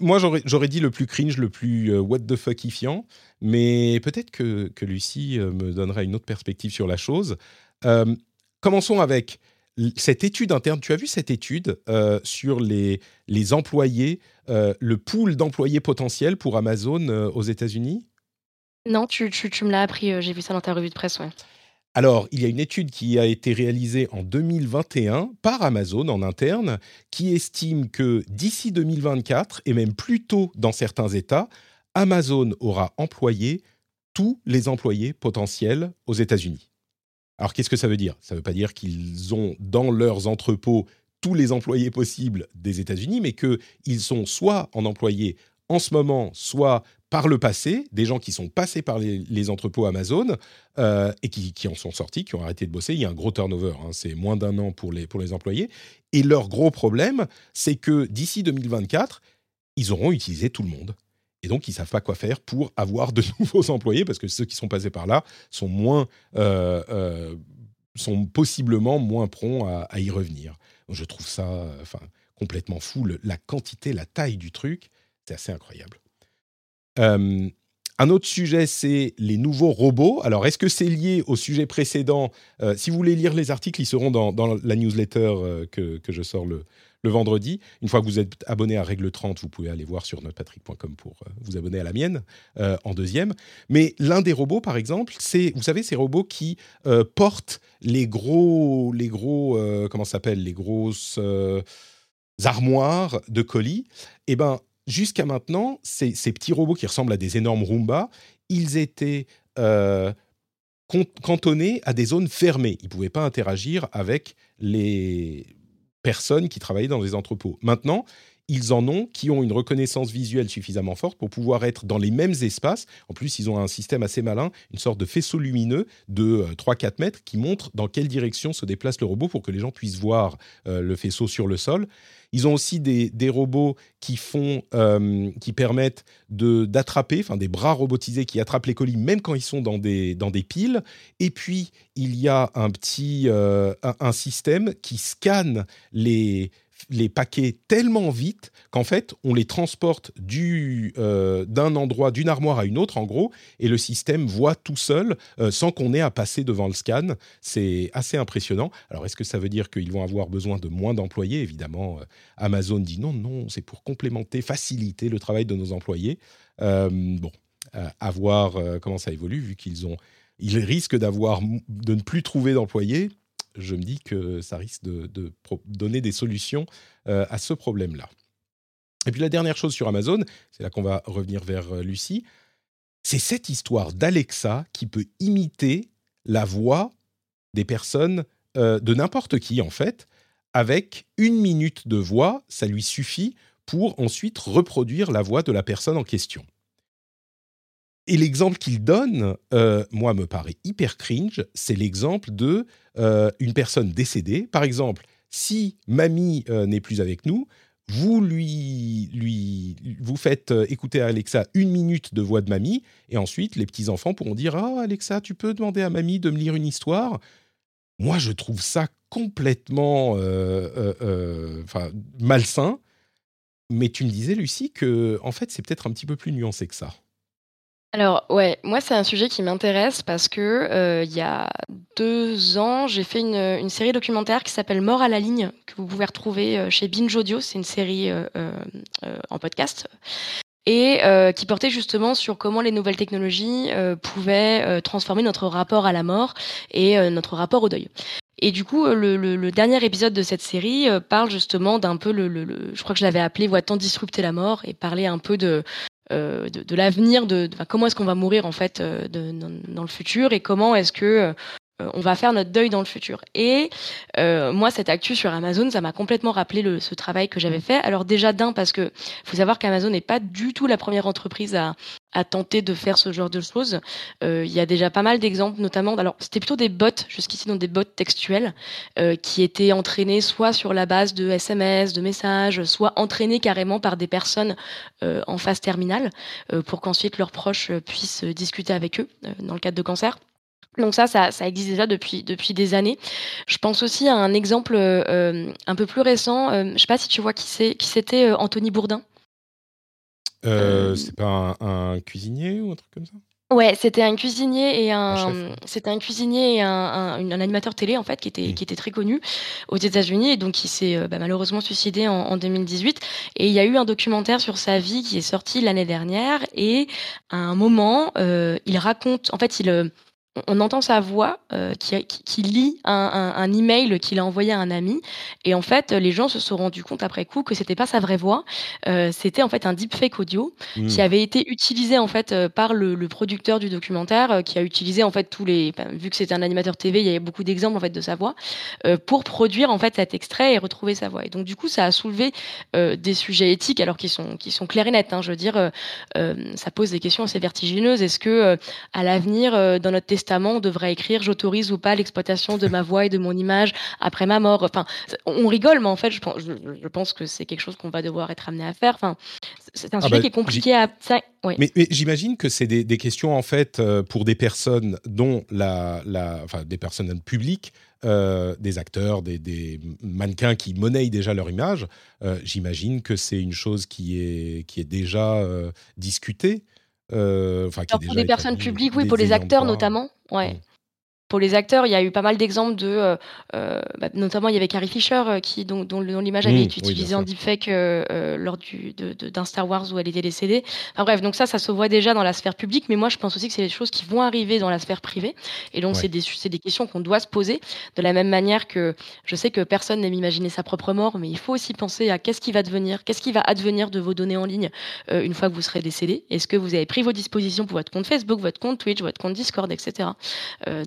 moi, j'aurais dit le plus cringe, le plus what the fuckifiant, mais peut-être que, que Lucie me donnera une autre perspective sur la chose. commençons avec cette étude interne, tu as vu cette étude euh, sur les, les employés, euh, le pool d'employés potentiels pour Amazon euh, aux États-Unis? Non, tu, tu, me l'as appris, j'ai vu ça dans ta revue de presse, ouais. Alors, il y a une étude qui a été réalisée en 2021 par Amazon en interne qui estime que d'ici 2024, et même plus tôt dans certains États, Amazon aura employé tous les employés potentiels aux États-Unis. Alors qu'est-ce que ça veut dire? Ça ne veut pas dire qu'ils ont dans leurs entrepôts tous les employés possibles des États-Unis, mais qu'ils sont soit en employés en ce moment, soit par le passé, des gens qui sont passés par les, entrepôts Amazon euh, et qui, en sont sortis, qui ont arrêté de bosser. Il y a un gros turnover, hein, c'est moins d'un an pour les, pour les employés. Et leur gros problème, c'est que d'ici 2024, ils auront utilisé tout le monde. Et donc, ils ne savent pas quoi faire pour avoir de nouveaux employés, parce que ceux qui sont passés par là sont, moins, euh, euh, sont possiblement moins prompts à, y revenir. je trouve ça complètement fou. la quantité, la taille du truc, c'est assez incroyable. Euh, un autre sujet, c'est les nouveaux robots. Alors, est-ce que c'est lié au sujet précédent? Si vous voulez lire les articles, ils seront dans, la newsletter que, que, je sors le, vendredi. Une fois que vous êtes abonné à Règle 30, vous pouvez aller voir sur notrepatrick.com pour euh, vous abonner à la mienne euh, en deuxième. Mais l'un des robots, par exemple, c'est, vous savez, ces robots qui euh, portent les gros, les gros, comment s'appelle, les grosses armoires de colis. Eh ben, jusqu'à maintenant, ces, petits robots qui ressemblent à des énormes Roomba, ils étaient cantonnés à des zones fermées. Ils ne pouvaient pas interagir avec les, personnes qui travaillaient dans les entrepôts. Maintenant, ils en ont qui ont une reconnaissance visuelle suffisamment forte pour pouvoir être dans les mêmes espaces. En plus, ils ont un système assez malin, une sorte de faisceau lumineux de 3-4 euh, mètres qui montre dans quelle direction se déplace le robot pour que les gens puissent voir euh, le faisceau sur le sol. Ils ont aussi des, robots qui euh, permettent d'attraper, enfin des bras robotisés qui attrapent les colis même quand ils sont dans des dans des piles. Et puis il y a un petit un, système qui scanne les les paquets tellement vite qu'en fait, on les transporte euh, d'un endroit, d'une armoire à une autre, en gros, et le système voit tout seul euh, sans qu'on ait à passer devant le scan. C'est assez impressionnant. Alors, est-ce que ça veut dire qu'ils vont avoir besoin de moins d'employés? Évidemment, euh, Amazon dit non, non, c'est pour complémenter, faciliter le travail de nos employés. bon, à voir comment ça évolue, vu qu'ils ont, ils risquent d'avoir, de ne plus trouver d'employés je me dis que ça risque de, donner des solutions euh, à ce problème-là. Et puis la dernière chose sur Amazon, c'est là qu'on va revenir vers euh, Lucie, c'est cette histoire d'Alexa qui peut imiter la voix des personnes, euh, de n'importe qui en fait, avec une minute de voix, ça lui suffit pour ensuite reproduire la voix de la personne en question. Et l'exemple qu'il donne, euh, moi, me paraît hyper cringe. C'est l'exemple de euh, une personne décédée. Par exemple, si mamie euh, n'est plus avec nous, vous lui, vous faites écouter à Alexa une minute de voix de mamie, et ensuite les petits enfants pourront dire ah Alexa, tu peux demander à mamie de me lire une histoire? Moi, je trouve ça complètement, malsain. Mais tu me disais, Lucie, que en fait, c'est peut-être un petit peu plus nuancé que ça. Alors ouais, moi c'est un sujet qui m'intéresse parce que, euh, il y a deux ans, j'ai fait une, série documentaire qui s'appelle «Mort à la ligne» que vous pouvez retrouver, euh, chez Binge Audio. C'est une série, euh, en podcast et qui portait justement sur comment les nouvelles technologies, pouvaient, transformer notre rapport à la mort et notre rapport au deuil. Et du coup, le dernier épisode de cette série, parle justement d'un peu le je crois que je l'avais appelé «Voit-on disrupter la mort?» et parler un peu de euh, de, l'avenir, de, comment est-ce qu'on va mourir en fait euh, dans, le futur et comment est-ce que euh, on va faire notre deuil dans le futur. Et moi, cette actu sur Amazon, ça m'a complètement rappelé ce travail que j'avais fait. Alors déjà d'un parce que faut savoir qu'Amazon n'est pas du tout la première entreprise à, à tenter de faire ce genre de choses. Euh, il y a déjà pas mal d'exemples, notamment, alors c'était plutôt des bots, jusqu'ici dans des bots textuels, euh, qui étaient entraînés soit sur la base de SMS, de messages, soit entraînés carrément par des personnes euh, en phase terminale, pour qu'ensuite leurs proches puissent discuter avec eux dans le cadre de cancer. Donc ça, ça, existe déjà depuis, depuis des années. Je pense aussi à un exemple un peu plus récent. je ne sais pas si tu vois qui c'est, qui c'était Anthony Bourdin. C'est pas un, cuisinier ou un truc comme ça? Ouais, c'était un cuisinier et un, c'était un cuisinier et un, un, animateur télé en fait qui était, mmh. qui était très connu aux États-Unis et donc il s'est euh, bah, malheureusement suicidé en, en, 2018. Et il y a eu un documentaire sur sa vie qui est sorti l'année dernière et à un moment, euh, il raconte, en fait, il euh, on entend sa voix euh, qui, qui, lit un, un, email qu'il a envoyé à un ami. Et en fait, les gens se sont rendus compte après coup que c'était pas sa vraie voix. Euh, c'était en fait un deepfake audio qui mmh. avait été utilisé en fait euh, par le, producteur du documentaire, qui a utilisé en fait tous les, vu que c'était un animateur TV, il y avait beaucoup d'exemples en fait de sa voix pour produire en fait cet extrait et retrouver sa voix. Et donc du coup, ça a soulevé des sujets éthiques alors qu'ils sont qui sont clairs et nets. Hein. je veux dire, ça pose des questions assez vertigineuses. Est-ce que à l'avenir, dans notre on devrait écrire j'autorise ou pas l'exploitation de ma voix et de mon image après ma mort. Enfin, on rigole, mais en fait, je pense, je, pense que c'est quelque chose qu'on va devoir être amené à faire. Enfin, c'est un ah sujet bah, qui est compliqué à. Mais, j'imagine que c'est des, questions en fait euh, pour des personnes dont la, la enfin des personnes publiques. Euh, des acteurs, des, mannequins qui monnaient déjà leur image, euh, j'imagine que c'est une chose qui est, qui est déjà discutée. Enfin, pour des personnes publiques, oui, pour les acteurs notamment. Ouais. Pour les acteurs, il y a eu pas mal d'exemples de, euh, euh, bah, notamment il y avait Carrie Fisher euh, qui dont, dont, l'image avait mmh, été utilisée en deepfake lors du d'un Star Wars où elle était décédée. Enfin bref, donc ça, ça se voit déjà dans la sphère publique, mais moi je pense aussi que c'est des choses qui vont arriver dans la sphère privée, et donc c'est des c'est des questions qu'on doit se poser de la même manière que je sais que personne n'aime imaginer sa propre mort, mais il faut aussi penser à qu'est-ce qui va devenir, qu'est-ce qui va advenir de vos données en ligne une fois que vous serez décédé. Est-ce que vous avez pris vos dispositions pour votre compte Facebook, votre compte Twitch, votre compte Discord, etc.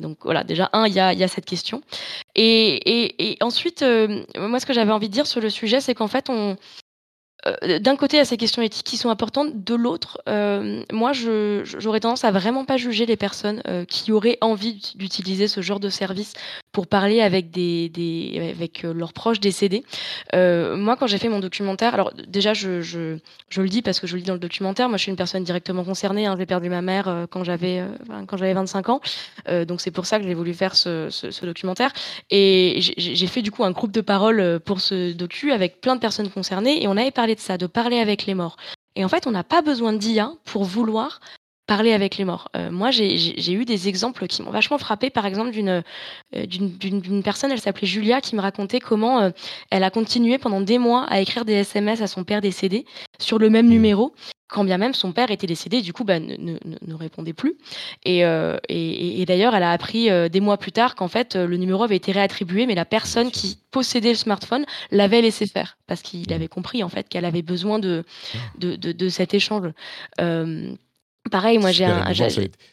donc voilà, déjà, un, il y a, cette question. Et, ensuite, euh, moi, ce que j'avais envie de dire sur le sujet, c'est qu'en fait, euh, d'un côté, a ces questions éthiques qui sont importantes. De l'autre, euh, moi, j'aurais tendance à vraiment pas juger les personnes qui auraient envie d'utiliser ce genre de service pour parler avec des, des avec leurs proches décédés. moi, quand j'ai fait mon documentaire, alors déjà, je, je, je, le dis parce que je le dis dans le documentaire. Moi, je suis une personne directement concernée. Hein, j'ai perdu ma mère quand j'avais quand j'avais 25 ans, donc c'est pour ça que j'ai voulu faire ce, ce, ce documentaire. Et j'ai fait du coup un groupe de parole pour ce docu avec plein de personnes concernées et on avait parlé de ça, de parler avec les morts. Et en fait, on n'a pas besoin d'IA pour vouloir parler avec les morts. Euh, moi, j'ai eu des exemples qui m'ont vachement frappé. Par exemple, d'une euh, personne, elle s'appelait Julia, qui me racontait comment euh, elle a continué pendant des mois à écrire des SMS à son père décédé sur le même mmh. numéro quand bien même son père était décédé, du coup, bah, ne, ne, répondait plus. Et, et, d'ailleurs, elle a appris des mois plus tard qu'en fait, le numéro avait été réattribué, mais la personne qui possédait le smartphone l'avait laissé faire, parce qu'il avait compris en fait qu'elle avait besoin de, de, de, cet échange. Pareil, moi j'ai un.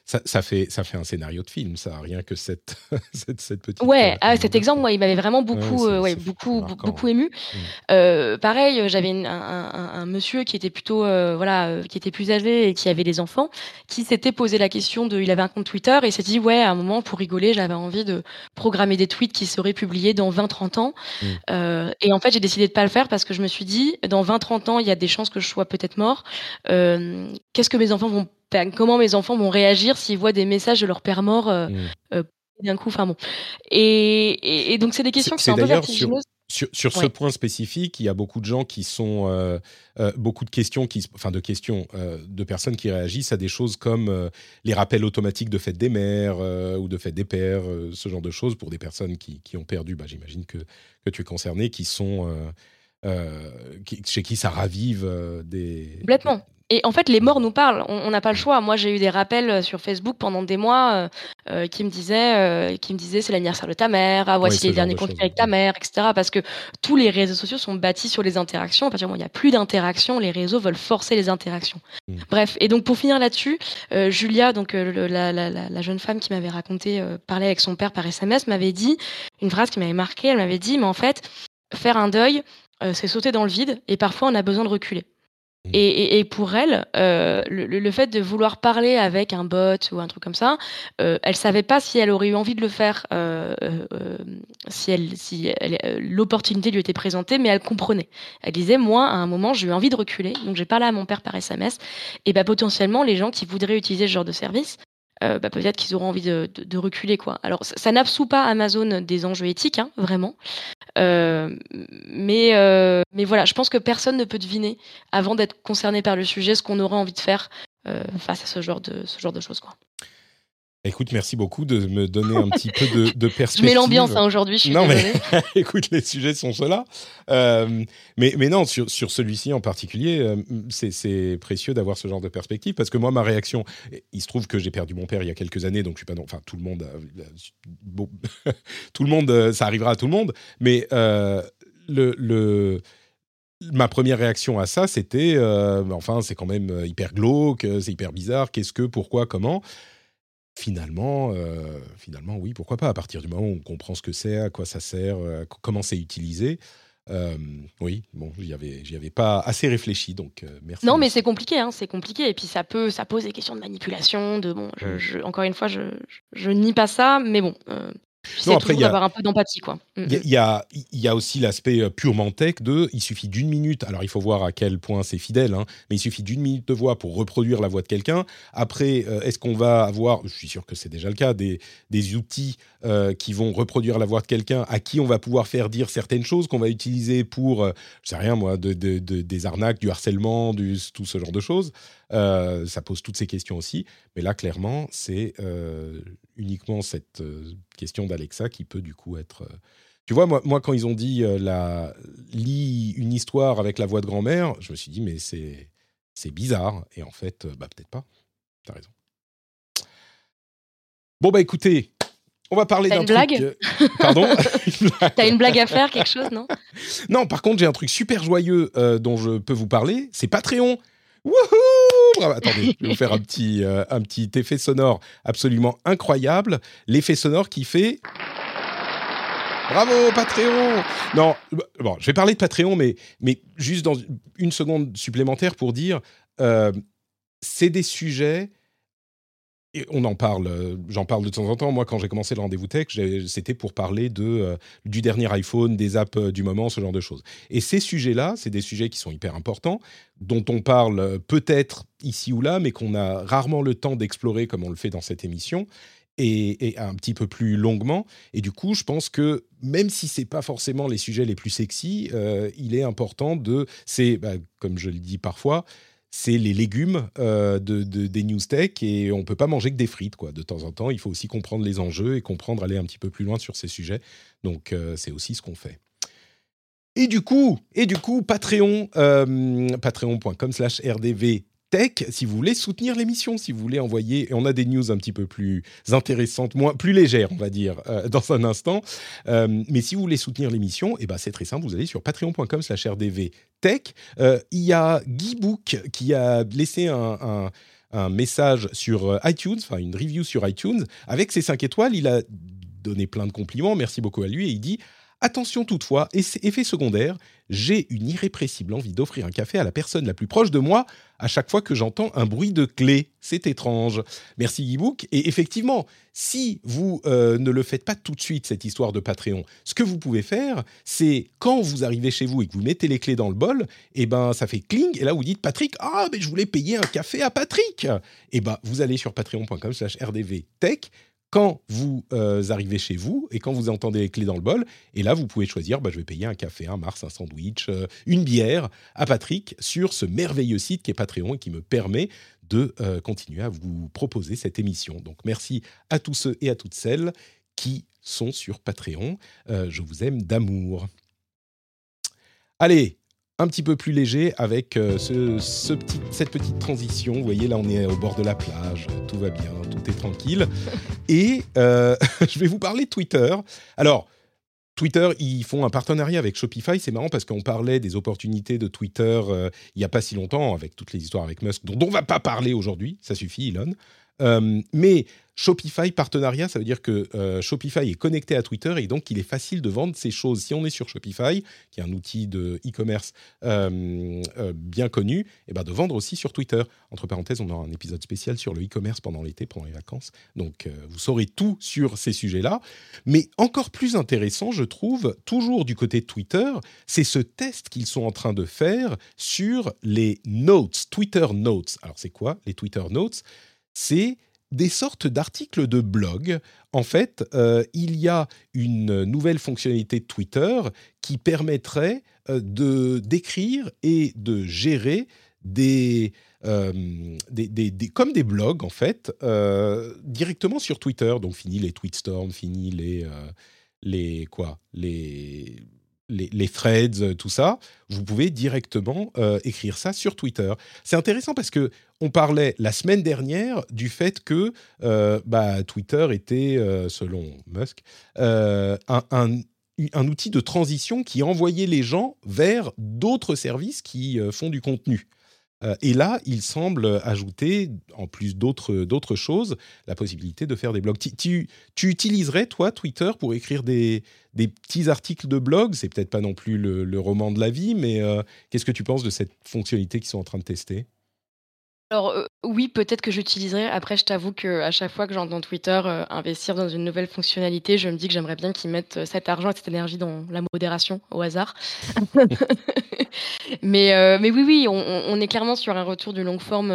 Ça, ça, fait, ça fait un scénario de film, ça, rien que cette, cette, cette petite. Ouais, ah, cet exemple, moi, il m'avait vraiment beaucoup, ouais, beaucoup, beaucoup ému. Mmh. Euh, pareil, j'avais un, un, un, monsieur qui était plutôt, euh, voilà, qui était plus âgé et qui avait des enfants, qui s'était posé la question de. Il avait un compte Twitter et s'est dit, ouais, à un moment, pour rigoler, j'avais envie de programmer des tweets qui seraient publiés dans 20-30 ans. Mmh. Euh, et en fait, j'ai décidé de pas le faire parce que je me suis dit, dans 20-30 ans, il y a des chances que je sois peut-être mort. Qu'est-ce que mes enfants vont comment mes enfants vont réagir s'ils voient des messages de leur père mort euh, mmh. euh, d'un coup. Enfin bon. Et, donc, c'est des questions qui sont un peu vertigineuses. Sur, sur, ce point spécifique, il y a beaucoup de gens qui sont, euh, beaucoup de questions, qui, enfin de questions de personnes qui réagissent à des choses comme les rappels automatiques de fête des mères ou de fête des pères, ce genre de choses pour des personnes qui, qui ont perdu. Bah, J'imagine que, que tu es concerné, qui sont chez qui ça ravive des. Complètement. Et en fait, les morts nous parlent. On n'a pas le choix. Moi, j'ai eu des rappels euh, sur Facebook pendant des mois euh, euh, qui me disaient, qui me disaient, c'est l'anniversaire de ta mère. Ah, voici les derniers comptes avec ta mère, etc. Parce que tous les réseaux sociaux sont bâtis sur les interactions. À partir du moment où il n'y a plus d'interactions, les réseaux veulent forcer les interactions. Mmh. Bref. Et donc, pour finir là-dessus, Julia, donc la, la, la, jeune femme qui m'avait raconté parler avec son père par SMS, m'avait dit une phrase qui m'avait marqué. Elle m'avait dit, mais en fait, faire un deuil, c'est sauter dans le vide. Et parfois, on a besoin de reculer. Mmh. Et, pour elle, euh, le, fait de vouloir parler avec un bot ou un truc comme ça, euh, elle savait pas si elle aurait eu envie de le faire, euh, euh, si, elle, si l'opportunité lui était présentée, mais elle comprenait. Elle disait, moi, à un moment, j'ai eu envie de reculer, donc j'ai parlé à mon père par SMS, et bah, potentiellement, les gens qui voudraient utiliser ce genre de service, bah, peut-être qu'ils auront envie de, reculer. Quoi. Alors, ça, n'absout pas Amazon des enjeux éthiques, hein, vraiment. mais, mais voilà, je pense que personne ne peut deviner, avant d'être concerné par le sujet, ce qu'on aurait envie de faire face à ce genre de, ce genre de choses. Quoi. Écoute, merci beaucoup de me donner un petit peu de, de perspective. Je mets l'ambiance hein, aujourd'hui, je suis Non, mais écoute, les sujets sont ceux-là. Euh, mais, mais non, sur, sur celui-ci en particulier, euh, c'est précieux d'avoir ce genre de perspective parce que moi, ma réaction, il se trouve que j'ai perdu mon père il y a quelques années, donc je suis pas. Enfin, tout le monde. bon, tout le monde, euh, ça arrivera à tout le monde, mais le. le ma première réaction à ça, c'était, enfin, c'est quand même hyper glauque, c'est hyper bizarre. Qu'est-ce que, pourquoi, comment? Finalement, euh, finalement, oui, pourquoi pas, à partir du moment où on comprend ce que c'est, à quoi ça sert, euh, comment c'est utilisé. Euh, oui, bon, j'y avais, j'y avais pas assez réfléchi, donc merci. Non, mais c'est compliqué, hein, c'est compliqué, et puis ça peut, ça pose des questions de manipulation, de bon, je, mmh. encore une fois, je, je, nie pas ça, mais bon, non, après, il y a un peu d'empathie, quoi. Mm, il y, a, y a aussi l'aspect euh, purement tech de, il suffit d'une minute. Alors, il faut voir à quel point c'est fidèle, hein, mais il suffit d'une minute de voix pour reproduire la voix de quelqu'un. Après, euh, est-ce qu'on va avoir, je suis sûr que c'est déjà le cas, des, des outils euh, qui vont reproduire la voix de quelqu'un à qui on va pouvoir faire dire certaines choses qu'on va utiliser pour, je sais rien moi, de, de, des arnaques, du harcèlement, du, tout ce genre de choses. ça pose toutes ces questions aussi. Mais là, clairement, c'est uniquement cette question d'Alexa qui peut du coup être. Euh, tu vois, moi, moi, quand ils ont dit euh, la, lis une histoire avec la voix de grand-mère, je me suis dit, mais c'est, c'est bizarre. Et en fait, euh, bah, peut-être pas. T'as raison. Bon, bah écoutez, on va parler d'un blague Pardon T'as une blague à faire, quelque chose, non? Non, par contre, j'ai un truc super joyeux dont je peux vous parler. C'est Patreon. Wouhou Attendez, je vais vous faire un petit, euh, un petit effet sonore absolument incroyable. L'effet sonore qui fait. Bravo Patreon Non, bon, je vais parler de Patreon, mais, mais juste dans une seconde supplémentaire pour dire, euh, c'est des sujets on en parle, euh, j'en parle de temps en temps. Moi, quand j'ai commencé le rendez-vous tech, c'était pour parler euh, du dernier iPhone, des apps euh, du moment, ce genre de choses. Et ces sujets-là, c'est des sujets qui sont hyper importants, dont on parle peut-être ici ou là, mais qu'on a rarement le temps d'explorer comme on le fait dans cette émission. Et, un petit peu plus longuement. Et du coup, je pense que même si c'est pas forcément les sujets les plus sexy, il est important de, c'est bah, comme je le dis parfois, c'est les légumes euh, de, des news tech et on peut pas manger que des frites quoi. De temps en temps, il faut aussi comprendre les enjeux et comprendre aller un petit peu plus loin sur ces sujets. Donc euh, c'est aussi ce qu'on fait. Et du coup, et du coup, Patreon, euh, patreon.com/rdv tech si vous voulez soutenir l'émission, si vous voulez envoyer. Et on a des news un petit peu plus intéressantes, moins, plus légères, on va dire, euh, dans un instant. Euh, mais si vous voulez soutenir l'émission, et eh ben, c'est très simple, vous allez sur patreon.com slash rdv tech. Euh, il y a Guy Book qui a laissé un, un message sur iTunes, enfin une review sur iTunes. Avec ses 5 étoiles, il a donné plein de compliments, merci beaucoup à lui, et il dit Attention toutefois, effet secondaire, j'ai une irrépressible envie d'offrir un café à la personne la plus proche de moi à chaque fois que j'entends un bruit de clé. C'est étrange. Merci Guibook. Et effectivement, si vous euh, ne le faites pas tout de suite, cette histoire de Patreon, ce que vous pouvez faire, c'est quand vous arrivez chez vous et que vous mettez les clés dans le bol, et eh ben ça fait cling, et là vous dites Patrick, ah mais je voulais payer un café à Patrick. Et eh ben vous allez sur patreon.com slash rdvtech, quand vous euh, arrivez chez vous et quand vous entendez les clés dans le bol. Et là, vous pouvez choisir, bah, je vais payer un café, un Mars, un sandwich, euh, une bière à Patrick sur ce merveilleux site qui est Patreon et qui me permet de euh, continuer à vous proposer cette émission. Donc merci à tous ceux et à toutes celles qui sont sur Patreon. je vous aime d'amour. Allez, un petit peu plus léger avec euh, ce, petit, cette petite transition. Vous voyez, là, on est au bord de la plage, tout va bien, tout est tranquille. Et euh, je vais vous parler de Twitter. Alors, Twitter, ils font un partenariat avec Shopify. C'est marrant parce qu'on parlait des opportunités de Twitter euh, il n'y a pas si longtemps, avec toutes les histoires avec Musk, dont on ne va pas parler aujourd'hui. Ça suffit, Elon. Euh, mais Shopify partenariat, ça veut dire que euh, Shopify est connecté à Twitter et donc il est facile de vendre ces choses. Si on est sur Shopify, qui est un outil de e-commerce euh, bien connu, et eh ben de vendre aussi sur Twitter. Entre parenthèses, on aura un épisode spécial sur le e-commerce pendant l'été, pendant les vacances. Donc vous saurez tout sur ces sujets-là. Mais encore plus intéressant, je trouve, toujours du côté de Twitter, c'est ce test qu'ils sont en train de faire sur les notes, Twitter Notes. Alors c'est quoi les Twitter Notes? C'est des sortes d'articles de blog. En fait, il y a une nouvelle fonctionnalité de Twitter qui permettrait de d'écrire et de gérer des, comme des blogs en fait directement sur Twitter. Donc fini les tweetstorms, fini les les quoi? Les les, threads, euh, tout ça, vous pouvez directement euh, écrire ça sur Twitter. C'est intéressant parce que on parlait la semaine dernière du fait que euh, bah, Twitter était, selon Musk, un, un, outil de transition qui envoyait les gens vers d'autres services qui font du contenu. Euh, et là, il semble ajouter, en plus d'autres choses, la possibilité de faire des blogs. Tu, utiliserais, toi, Twitter pour écrire des, petits articles de blog? C'est peut-être pas non plus le, roman de la vie, mais euh, qu'est-ce que tu penses de cette fonctionnalité qu'ils sont en train de tester? Alors, oui, peut-être que j'utiliserai. Après, je t'avoue qu'à chaque fois que j'entends Twitter, investir dans une nouvelle fonctionnalité, je me dis que j'aimerais bien qu'ils mettent, cet argent et cette énergie dans la modération, au hasard. Mais mais oui, oui, on est clairement sur un retour du long forme,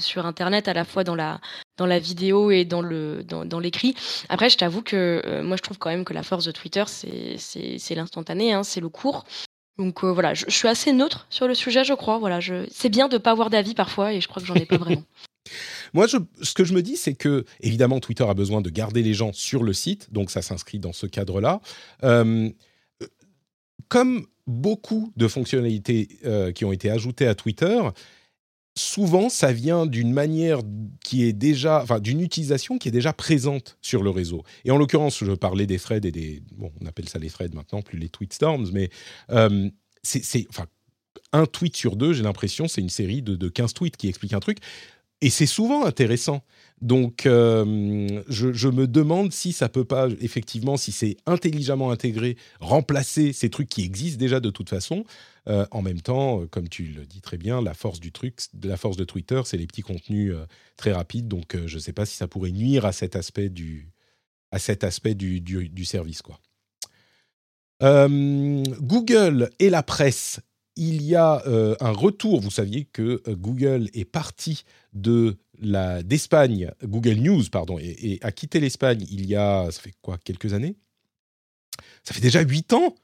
sur internet, à la fois dans la dans la vidéo et dans le dans dans l'écrit. Après, je t'avoue que, moi, je trouve quand même que la force de Twitter, c'est c'est l'instantané, hein, c'est le court. Donc euh, voilà, je, suis assez neutre sur le sujet, je crois. Voilà, je... c'est bien de ne pas avoir d'avis parfois, et je crois que j'en ai pas vraiment. Moi, je, ce que je me dis, c'est que, évidemment, Twitter a besoin de garder les gens sur le site, donc ça s'inscrit dans ce cadre-là. Euh, comme beaucoup de fonctionnalités euh, qui ont été ajoutées à Twitter, souvent, ça vient d'une manière qui est déjà, enfin, d'une utilisation qui est déjà présente sur le réseau. Et en l'occurrence, je parlais des threads et des, bon, on appelle ça les threads maintenant, plus les tweetstorms, mais euh, c'est, enfin, un tweet sur deux, j'ai l'impression, c'est une série de, de 15 tweets qui expliquent un truc. Et c'est souvent intéressant. Donc, euh, je, me demande si ça peut pas, effectivement, si c'est intelligemment intégré, remplacer ces trucs qui existent déjà de toute façon. Euh, en même temps, euh, comme tu le dis très bien, la force du truc, de la force de Twitter, c'est les petits contenus très rapides. Donc, je ne sais pas si ça pourrait nuire à cet aspect du, à cet aspect du, du service, quoi. Google et la presse il y a euh, un retour. Vous saviez que euh, Google est parti de la d'Espagne, Google News pardon, et, a quitté l'Espagne il y a ça fait quoi quelques années? Ça fait déjà huit ans?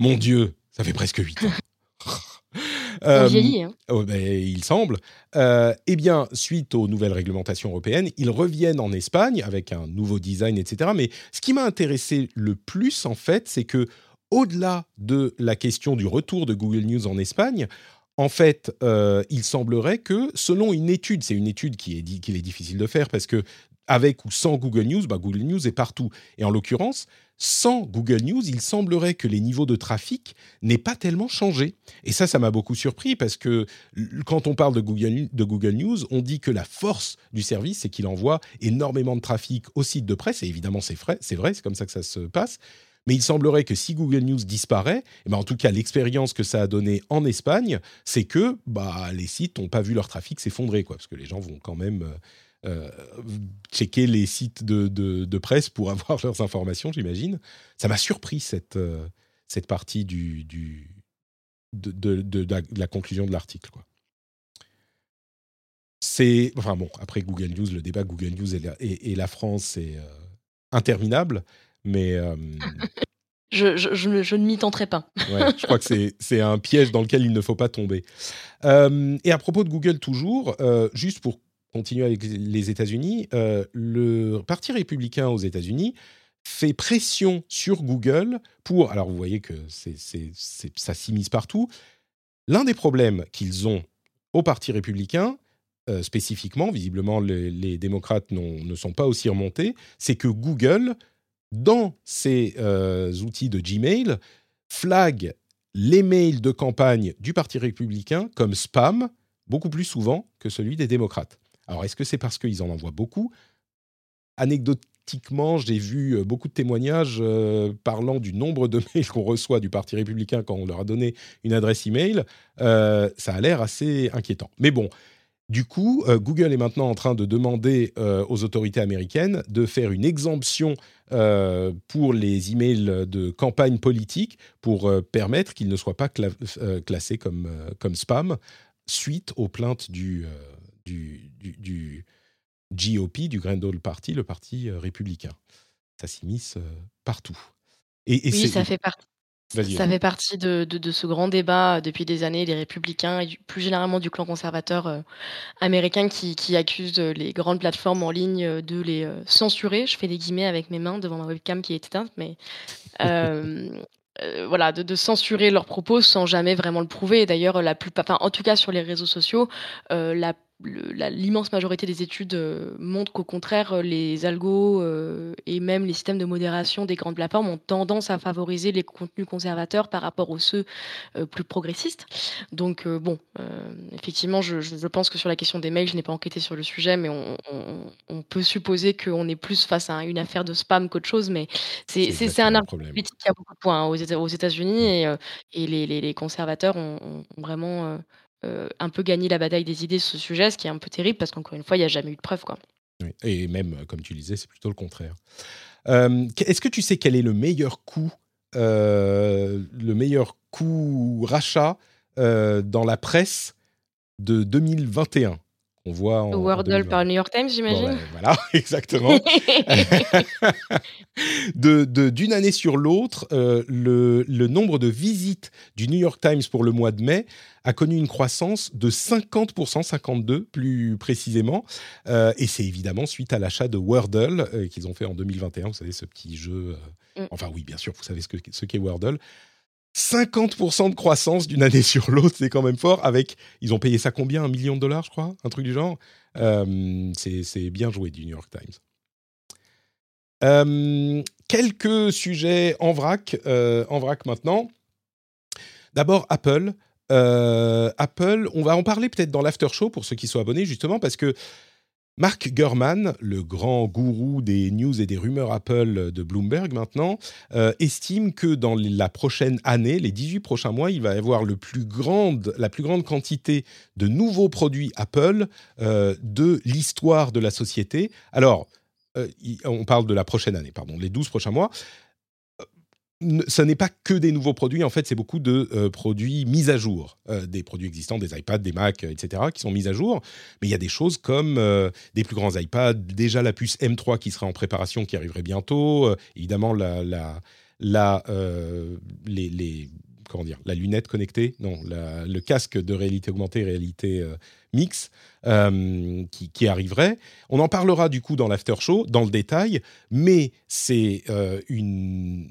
Mon Dieu, ça fait presque huit ans. euh, hein. oh, ben, il semble. Euh, eh bien, suite aux nouvelles réglementations européennes, ils reviennent en Espagne avec un nouveau design, etc. Mais ce qui m'a intéressé le plus, en fait, c'est que au-delà de la question du retour de Google News en Espagne, en fait, euh, il semblerait que, selon une étude, c'est une étude qui est, qu'il est difficile de faire parce que avec ou sans Google News, bah Google News est partout. Et en l'occurrence, sans Google News, il semblerait que les niveaux de trafic n'aient pas tellement changé. Et ça, ça m'a beaucoup surpris parce que quand on parle de Google, de Google News, on dit que la force du service, c'est qu'il envoie énormément de trafic au site de presse. Et évidemment, c'est vrai, c'est vrai, c'est comme ça que ça se passe. Mais il semblerait que si Google News disparaît, eh ben en tout cas l'expérience que ça a donné en Espagne, c'est que bah, les sites n'ont pas vu leur trafic s'effondrer, quoi, parce que les gens vont quand même euh, euh, checker les sites de, de, presse pour avoir leurs informations, j'imagine. Ça m'a surpris cette, euh, cette partie du, du de, de, la, conclusion de l'article. Quoi. C'est enfin bon après Google News, le débat Google News et la, et, la France c'est interminable. Mais. Je, je, je, ne m'y tenterai pas. ouais, je crois que c'est un piège dans lequel il ne faut pas tomber. Euh, et à propos de Google, toujours, euh, juste pour continuer avec les États-Unis, le Parti républicain aux États-Unis fait pression sur Google pour. Alors, vous voyez que c'est ça s'immisce partout. L'un des problèmes qu'ils ont au Parti républicain, spécifiquement, visiblement les, les démocrates ne sont pas aussi remontés, c'est que Google dans ces euh, outils de Gmail, flag les mails de campagne du Parti républicain comme spam beaucoup plus souvent que celui des démocrates. Alors, est-ce que c'est parce qu'ils en envoient beaucoup? Anecdotiquement, j'ai vu euh, beaucoup de témoignages euh, parlant du nombre de mails qu'on reçoit du Parti républicain quand on leur a donné une adresse email. ça a l'air assez inquiétant. Mais bon, du coup, euh, Google est maintenant en train de demander euh, aux autorités américaines de faire une exemption euh, pour les emails de campagne politique pour permettre qu'ils ne soient pas classés comme, comme spam suite aux plaintes du, du, GOP, du Grand Old Party, le parti républicain. Ça s'immisce partout. Et, oui, ça fait partie. Ça fait partie de, ce grand débat depuis des années, les républicains et plus généralement du clan conservateur américain qui, qui, accuse les grandes plateformes en ligne de les censurer. Je fais des guillemets avec mes mains devant ma webcam qui est éteinte, mais voilà, de, censurer leurs propos sans jamais vraiment le prouver. D'ailleurs, la plupart, en tout cas sur les réseaux sociaux, la l'immense majorité des études euh, montrent qu'au contraire, euh, les algos euh, et même les systèmes de modération des grandes plateformes ont tendance à favoriser les contenus conservateurs par rapport aux ceux plus progressistes. Donc bon, effectivement, je, pense que sur la question des mails, je n'ai pas enquêté sur le sujet, mais on, peut supposer qu'on est plus face à une affaire de spam qu'autre chose. Mais c'est un argument politique qui a beaucoup de points hein, aux États-Unis et, les, conservateurs ont, vraiment un peu gagné la bataille des idées sur ce sujet, ce qui est un peu terrible parce qu'encore une fois, il n'y a jamais eu de preuve. Quoi. Et même, comme tu disais, c'est plutôt le contraire. Euh, est-ce que tu sais quel est le meilleur coût, euh, le meilleur coût rachat dans la presse de 2021 on voit en, Wordle par New York Times, j'imagine. voilà, exactement. de, d'une année sur l'autre, euh, le, le, nombre de visites du New York Times pour le mois de mai a connu une croissance de 50%, 52 plus précisément. Euh, et c'est évidemment suite à l'achat de Wordle euh, qu'ils ont fait en 2021. Vous savez, ce petit jeu. Mm. Enfin, oui, bien sûr, vous savez ce, que, ce qu'est Wordle. 50% de croissance d'une année sur l'autre, c'est quand même fort. Avec, ils ont payé ça combien Un million de dollars, je crois Un truc du genre? Euh, c'est, bien joué du New York Times. Euh, quelques sujets en vrac, euh, en vrac maintenant. D'abord, Apple. Apple, on va en parler peut-être dans l'after show pour ceux qui sont abonnés, justement, parce que Mark Gurman, le grand gourou des news et des rumeurs Apple de Bloomberg maintenant, euh, estime que dans la prochaine année, les 18 prochains mois, il va y avoir la plus grande quantité de nouveaux produits Apple euh, de l'histoire de la société. Alors, euh, on parle de la prochaine année, pardon, les 12 prochains mois ce n'est pas que des nouveaux produits, en fait, c'est beaucoup de euh, produits mis à jour, euh, des produits existants, des iPads, des Macs, etc., qui sont mis à jour. Mais il y a des choses comme euh, des plus grands iPads, déjà la puce M3 qui sera en préparation, qui arriverait bientôt, évidemment la, la, la les, les, comment dire, la lunette connectée, non, le casque de réalité augmentée, réalité mix euh, qui, arriverait. On en parlera du coup dans l'after show, dans le détail, mais c'est euh, une,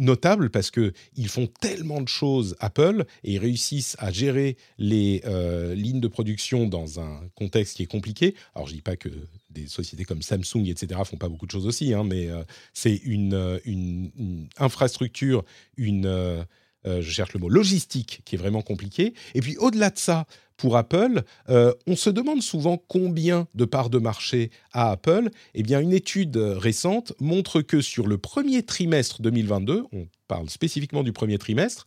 notable parce que ils font tellement de choses Apple et ils réussissent à gérer les euh, lignes de production dans un contexte qui est compliqué. Alors je dis pas que des sociétés comme Samsung etc font pas beaucoup de choses aussi, hein, mais c'est une, une, infrastructure, une je cherche le mot, logistique qui est vraiment compliqué. Et puis au-delà de ça, pour Apple, euh, on se demande souvent combien de parts de marché a Apple. Eh bien, une étude récente montre que sur le premier trimestre 2022, on parle spécifiquement du premier trimestre,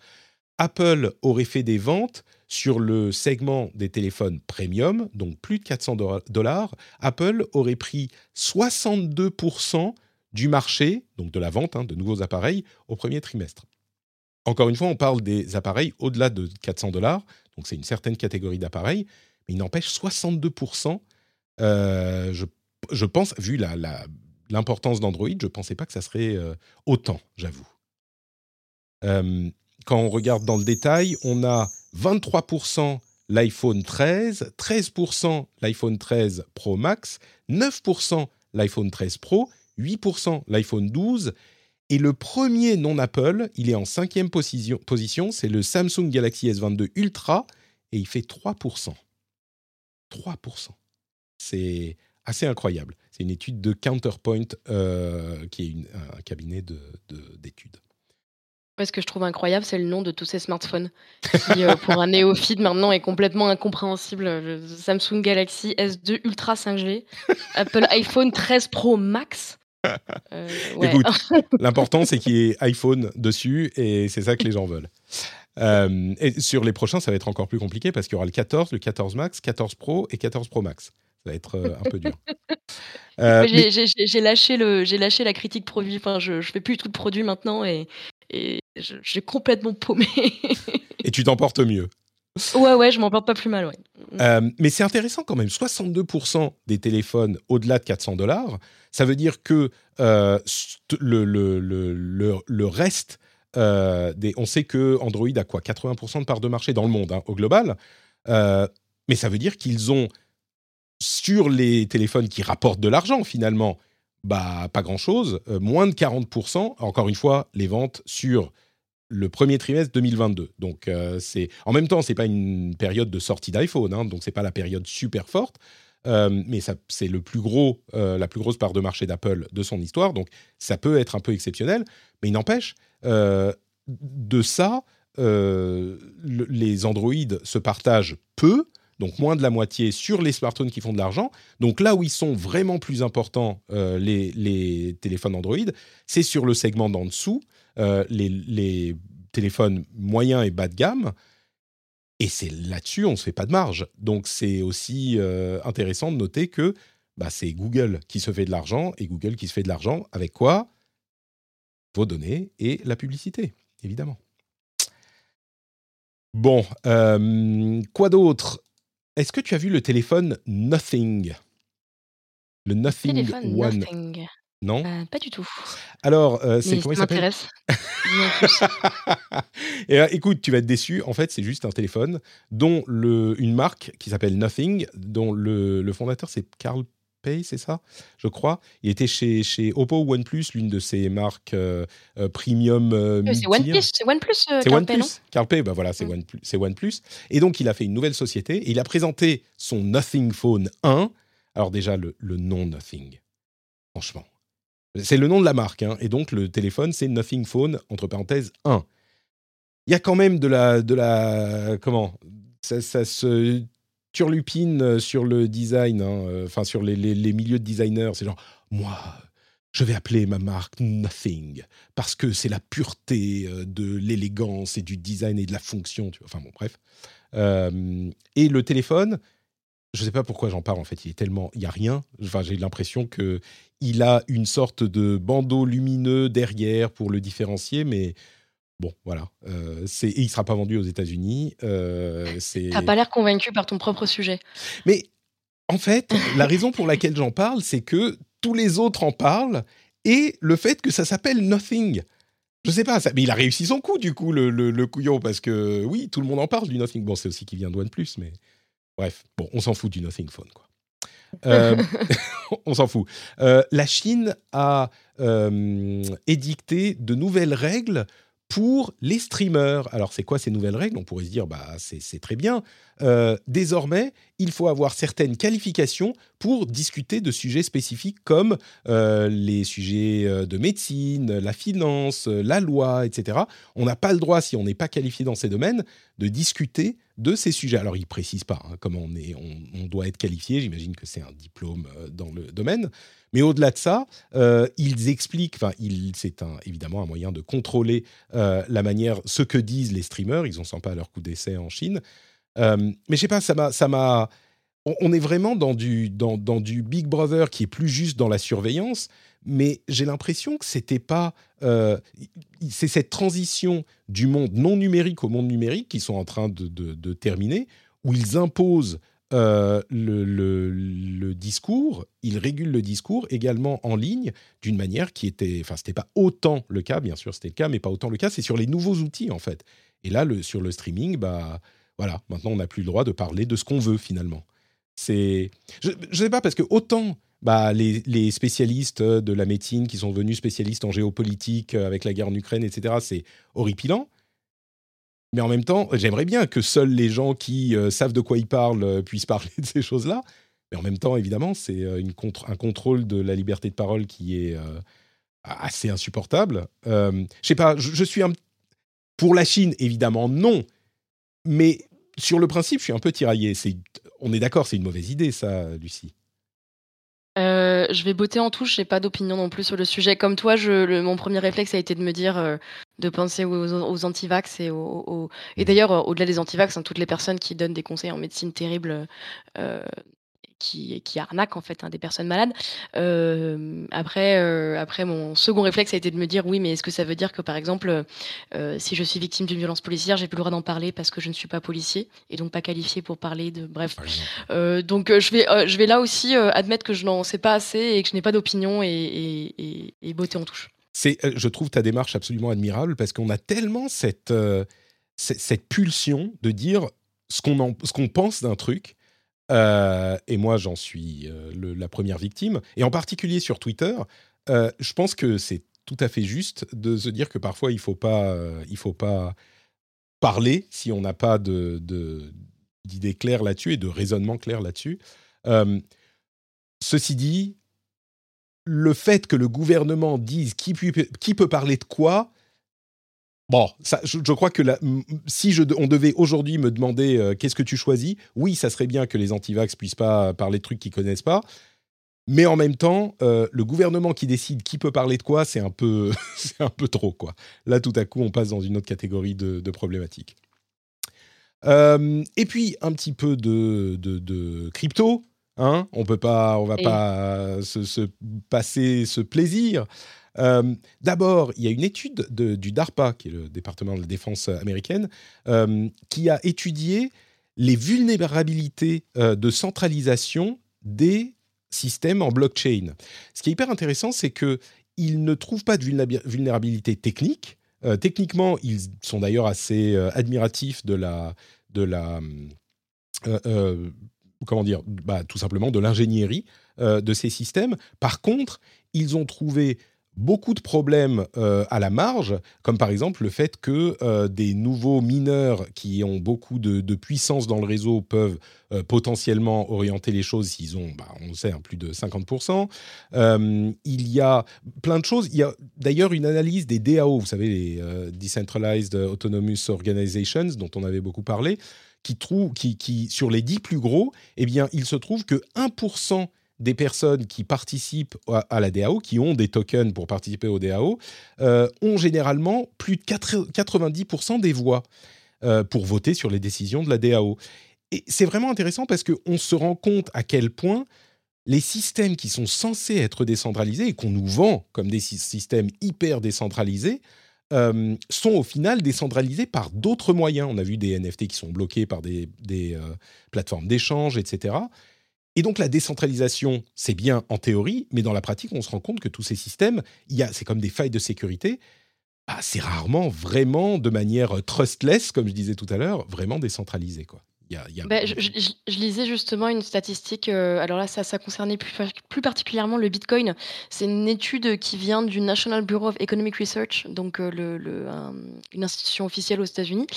Apple aurait fait des ventes sur le segment des téléphones premium, donc plus de 400 dollars. Apple aurait pris 62% du marché, donc de la vente hein, de nouveaux appareils, au premier trimestre. Encore une fois, on parle des appareils au-delà de 400 dollars, donc c'est une certaine catégorie d'appareils, mais il n'empêche 62%. Euh, je, pense, vu l'importance d'Android, je ne pensais pas que ça serait euh, autant, j'avoue. Euh, quand on regarde dans le détail, on a 23% l'iPhone 13, 13% l'iPhone 13 Pro Max, 9% l'iPhone 13 Pro, 8% l'iPhone 12 et le premier non Apple, il est en cinquième position, c'est le Samsung Galaxy S22 Ultra, et il fait 3%. 3%. C'est assez incroyable. C'est une étude de Counterpoint, euh, qui est un cabinet d'études. De, ce que je trouve incroyable, c'est le nom de tous ces smartphones, qui euh, pour un néophyte maintenant est complètement incompréhensible. Samsung Galaxy S2 Ultra 5G, Apple iPhone 13 Pro Max, euh, Écoute, l'important c'est qu'il y ait iPhone dessus et c'est ça que les gens veulent. Euh, et sur les prochains, ça va être encore plus compliqué parce qu'il y aura le 14, le 14 Max, 14 Pro et 14 Pro Max. Ça va être euh, un peu dur. j'ai lâché, lâché la critique produit. Enfin, je, je fais plus tout de produits maintenant et, et j'ai complètement paumé. et tu t'en portes mieux. Ouais, ouais, je m'en porte pas plus mal, ouais. Euh, mais c'est intéressant quand même. 62% des téléphones au-delà de 400 dollars, ça veut dire que euh, le, le, le, le, reste euh, des. On sait que Android a quoi 80% de part de marché dans le monde, hein, au global. mais ça veut dire qu'ils ont, sur les téléphones qui rapportent de l'argent finalement, bah, pas grand-chose, moins de 40%. Encore une fois, les ventes sur le premier trimestre 2022. Donc, euh, c'est en même temps, c'est pas une période de sortie d'iPhone, hein, donc c'est pas la période super forte, euh, mais c'est le plus gros, euh, la plus grosse part de marché d'Apple de son histoire. Donc, ça peut être un peu exceptionnel, mais il n'empêche de ça, les Android se partagent peu. Donc moins de la moitié sur les smartphones qui font de l'argent. Donc là où ils sont vraiment plus importants, les, les, téléphones Android, c'est sur le segment d'en dessous, euh, les, téléphones moyens et bas de gamme. Et c'est là-dessus, on ne se fait pas de marge. Donc c'est aussi euh, intéressant de noter que bah, c'est Google qui se fait de l'argent, et Google qui se fait de l'argent avec quoi? Vos données et la publicité, évidemment. Bon, euh, quoi d'autre? Est-ce que tu as vu le téléphone Nothing? Le Nothing One non? Euh, Pas du tout. Alors, euh, c'est comment il s'appelle? Et euh, écoute, tu vas être déçu. En fait, c'est juste un téléphone dont le, une marque qui s'appelle Nothing, dont le, le fondateur c'est Carl Pay, c'est ça? Je crois. Il était chez, chez Oppo ou OnePlus, l'une de ces marques premium. c'est OnePlus, c'est OnePlus. c'est OnePlus. Carl Pay, bah voilà, c'est. OnePlus, OnePlus. Et donc, il a fait une nouvelle société et il a présenté son Nothing Phone 1. Alors déjà, le, le nom Nothing. Franchement, c'est le nom de la marque, hein. et donc le téléphone, c'est Nothing Phone, entre parenthèses, 1. Il y a quand même de la... De la comment? Ça, se turlupine sur le design, hein, euh, enfin sur les, milieux de designers. C'est genre, moi, je vais appeler ma marque Nothing, parce que c'est la pureté euh, de l'élégance et du design et de la fonction. Enfin bon, bref. Euh, et le téléphone, je ne sais pas pourquoi j'en parle en fait. Il est tellement, il y a rien. Enfin, j'ai l'impression que il a une sorte de bandeau lumineux derrière pour le différencier, mais bon, voilà. Euh, c'est, il sera pas vendu aux États-Unis. Euh, c'est. T'as pas l'air convaincu par ton propre sujet. Mais en fait, la raison pour laquelle j'en parle, c'est que tous les autres en parlent et le fait que ça s'appelle Nothing. Je sais pas, ça, mais il a réussi son coup du coup, le, le, couillon, parce que oui, tout le monde en parle du Nothing. Bon, c'est aussi qu'il vient de OnePlus, mais Bref, bon, on s'en fout du Nothing Phone, quoi. Euh, on s'en fout. Euh, la Chine a euh, édicté de nouvelles règles pour les streamers. Alors, c'est quoi ces nouvelles règles? On pourrait se dire, bah, c'est très bien. Euh, désormais, il faut avoir certaines qualifications pour discuter de sujets spécifiques comme euh, les sujets euh, de médecine, la finance, la loi, etc. On n'a pas le droit, si on n'est pas qualifié dans ces domaines, de discuter de ces sujets. Alors, ils ne précisent pas hein, comment on, est, on, doit être qualifié. J'imagine que c'est un diplôme dans le domaine. Mais au-delà de ça, ils expliquent, enfin, c'est évidemment un moyen de contrôler la manière, ce que disent les streamers. Ils n'en sont pas leur coup d'essai en Chine. Euh, mais je sais pas, ça m'a, ça m'a. On, est vraiment dans du, dans, dans, du Big Brother qui est plus juste dans la surveillance, mais j'ai l'impression que c'était pas. c'est cette transition du monde non numérique au monde numérique qui sont en train de, de, terminer, où ils imposent euh, le, discours, il régule le discours également en ligne d'une manière qui était, enfin c'était pas autant le cas, bien sûr c'était le cas, mais pas autant le cas, c'est sur les nouveaux outils en fait. Et là, le, sur le streaming, bah voilà, maintenant on n'a plus le droit de parler de ce qu'on veut finalement. C'est, je, ne sais pas parce que autant bah, les, spécialistes de la médecine qui sont devenus spécialistes en géopolitique euh, avec la guerre en Ukraine, etc., c'est horripilant. Mais en même temps, j'aimerais bien que seuls les gens qui euh, savent de quoi ils parlent euh, puissent parler de ces choses-là. Mais en même temps, évidemment, c'est euh, un contrôle de la liberté de parole qui est assez insupportable. je sais pas, je, suis un... Pour la Chine, évidemment, non. Mais sur le principe, je suis un peu tiraillé. On est d'accord, c'est une mauvaise idée, ça, Lucie. Euh, je vais botter en touche, j'ai pas d'opinion non plus sur le sujet. Comme toi, je, mon premier réflexe a été de me dire, euh, de penser aux, aux antivax et aux, et mmh. d'ailleurs, au-delà des antivax, hein, toutes les personnes qui donnent des conseils en médecine terribles, euh, qui, qui arnaquent en fait hein, des personnes malades. après, après, mon second réflexe a été de me dire oui, mais est-ce que ça veut dire que par exemple, si je suis victime d'une violence policière, j'ai plus le droit d'en parler parce que je ne suis pas policier et donc pas qualifié pour parler de. Bref. donc je vais, je vais là aussi admettre que je n'en sais pas assez et que je n'ai pas d'opinion et, et, et, beauté en touche. C'est, je trouve ta démarche absolument admirable parce qu'on a tellement cette, cette pulsion de dire ce qu'on, ce qu'on pense d'un truc euh, et moi, j'en suis euh, la première victime. Et en particulier sur Twitter, euh, je pense que c'est tout à fait juste de se dire que parfois, il ne faut, pas, faut pas parler si on n'a pas de, d'idées claires là-dessus et de raisonnement clair là-dessus. ceci dit, le fait que le gouvernement dise qui peut parler de quoi, Bon, ça, je, crois que si je, on devait aujourd'hui me demander euh, qu'est-ce que tu choisis, oui, ça serait bien que les antivax puissent pas parler de trucs qu'ils connaissent pas. Mais en même temps, euh, le gouvernement qui décide qui peut parler de quoi, c'est un peu, c'est un peu trop quoi. Là, tout à coup, on passe dans une autre catégorie de, problématiques. Euh, et puis un petit peu de, de, crypto. Hein on peut pas, on va pas se, se, passer ce plaisir. Euh, d'abord, il y a une étude du DARPA, qui est le département de la défense américaine, euh, qui a étudié les vulnérabilités euh, de centralisation des systèmes en blockchain. Ce qui est hyper intéressant, c'est qu'ils ne trouvent pas de vulnérabilité technique. techniquement, ils sont d'ailleurs assez admiratifs de la, de la comment dire, bah, tout simplement de l'ingénierie de ces systèmes. Par contre, ils ont trouvé beaucoup de problèmes euh, à la marge, comme par exemple le fait que euh, des nouveaux mineurs qui ont beaucoup de, puissance dans le réseau peuvent euh, potentiellement orienter les choses s'ils ont, bah, on sait, hein, plus de 50%. il y a plein de choses. Il y a d'ailleurs une analyse des DAO, vous savez, les Decentralized Autonomous Organizations, dont on avait beaucoup parlé, qui, trouve, qui, sur les 10 plus gros, eh bien, il se trouve que 1% des personnes qui participent à, la DAO, qui ont des tokens pour participer au DAO, euh, ont généralement plus de 90% des voix euh, pour voter sur les décisions de la DAO. Et c'est vraiment intéressant parce qu'on se rend compte à quel point les systèmes qui sont censés être décentralisés et qu'on nous vend comme des systèmes hyper décentralisés, euh, sont au final décentralisés par d'autres moyens. On a vu des NFT qui sont bloqués par des, plateformes d'échange, etc. Et donc la décentralisation, c'est bien en théorie, mais dans la pratique, on se rend compte que tous ces systèmes, c'est comme des failles de sécurité. Ah, c'est rarement vraiment de manière trustless, comme je disais tout à l'heure, vraiment décentralisé. Quoi. Bah, je, lisais justement une statistique, euh, alors là ça, ça concernait plus, plus, particulièrement le Bitcoin. C'est une étude qui vient du National Bureau of Economic Research, donc euh, le, une institution officielle aux États-Unis,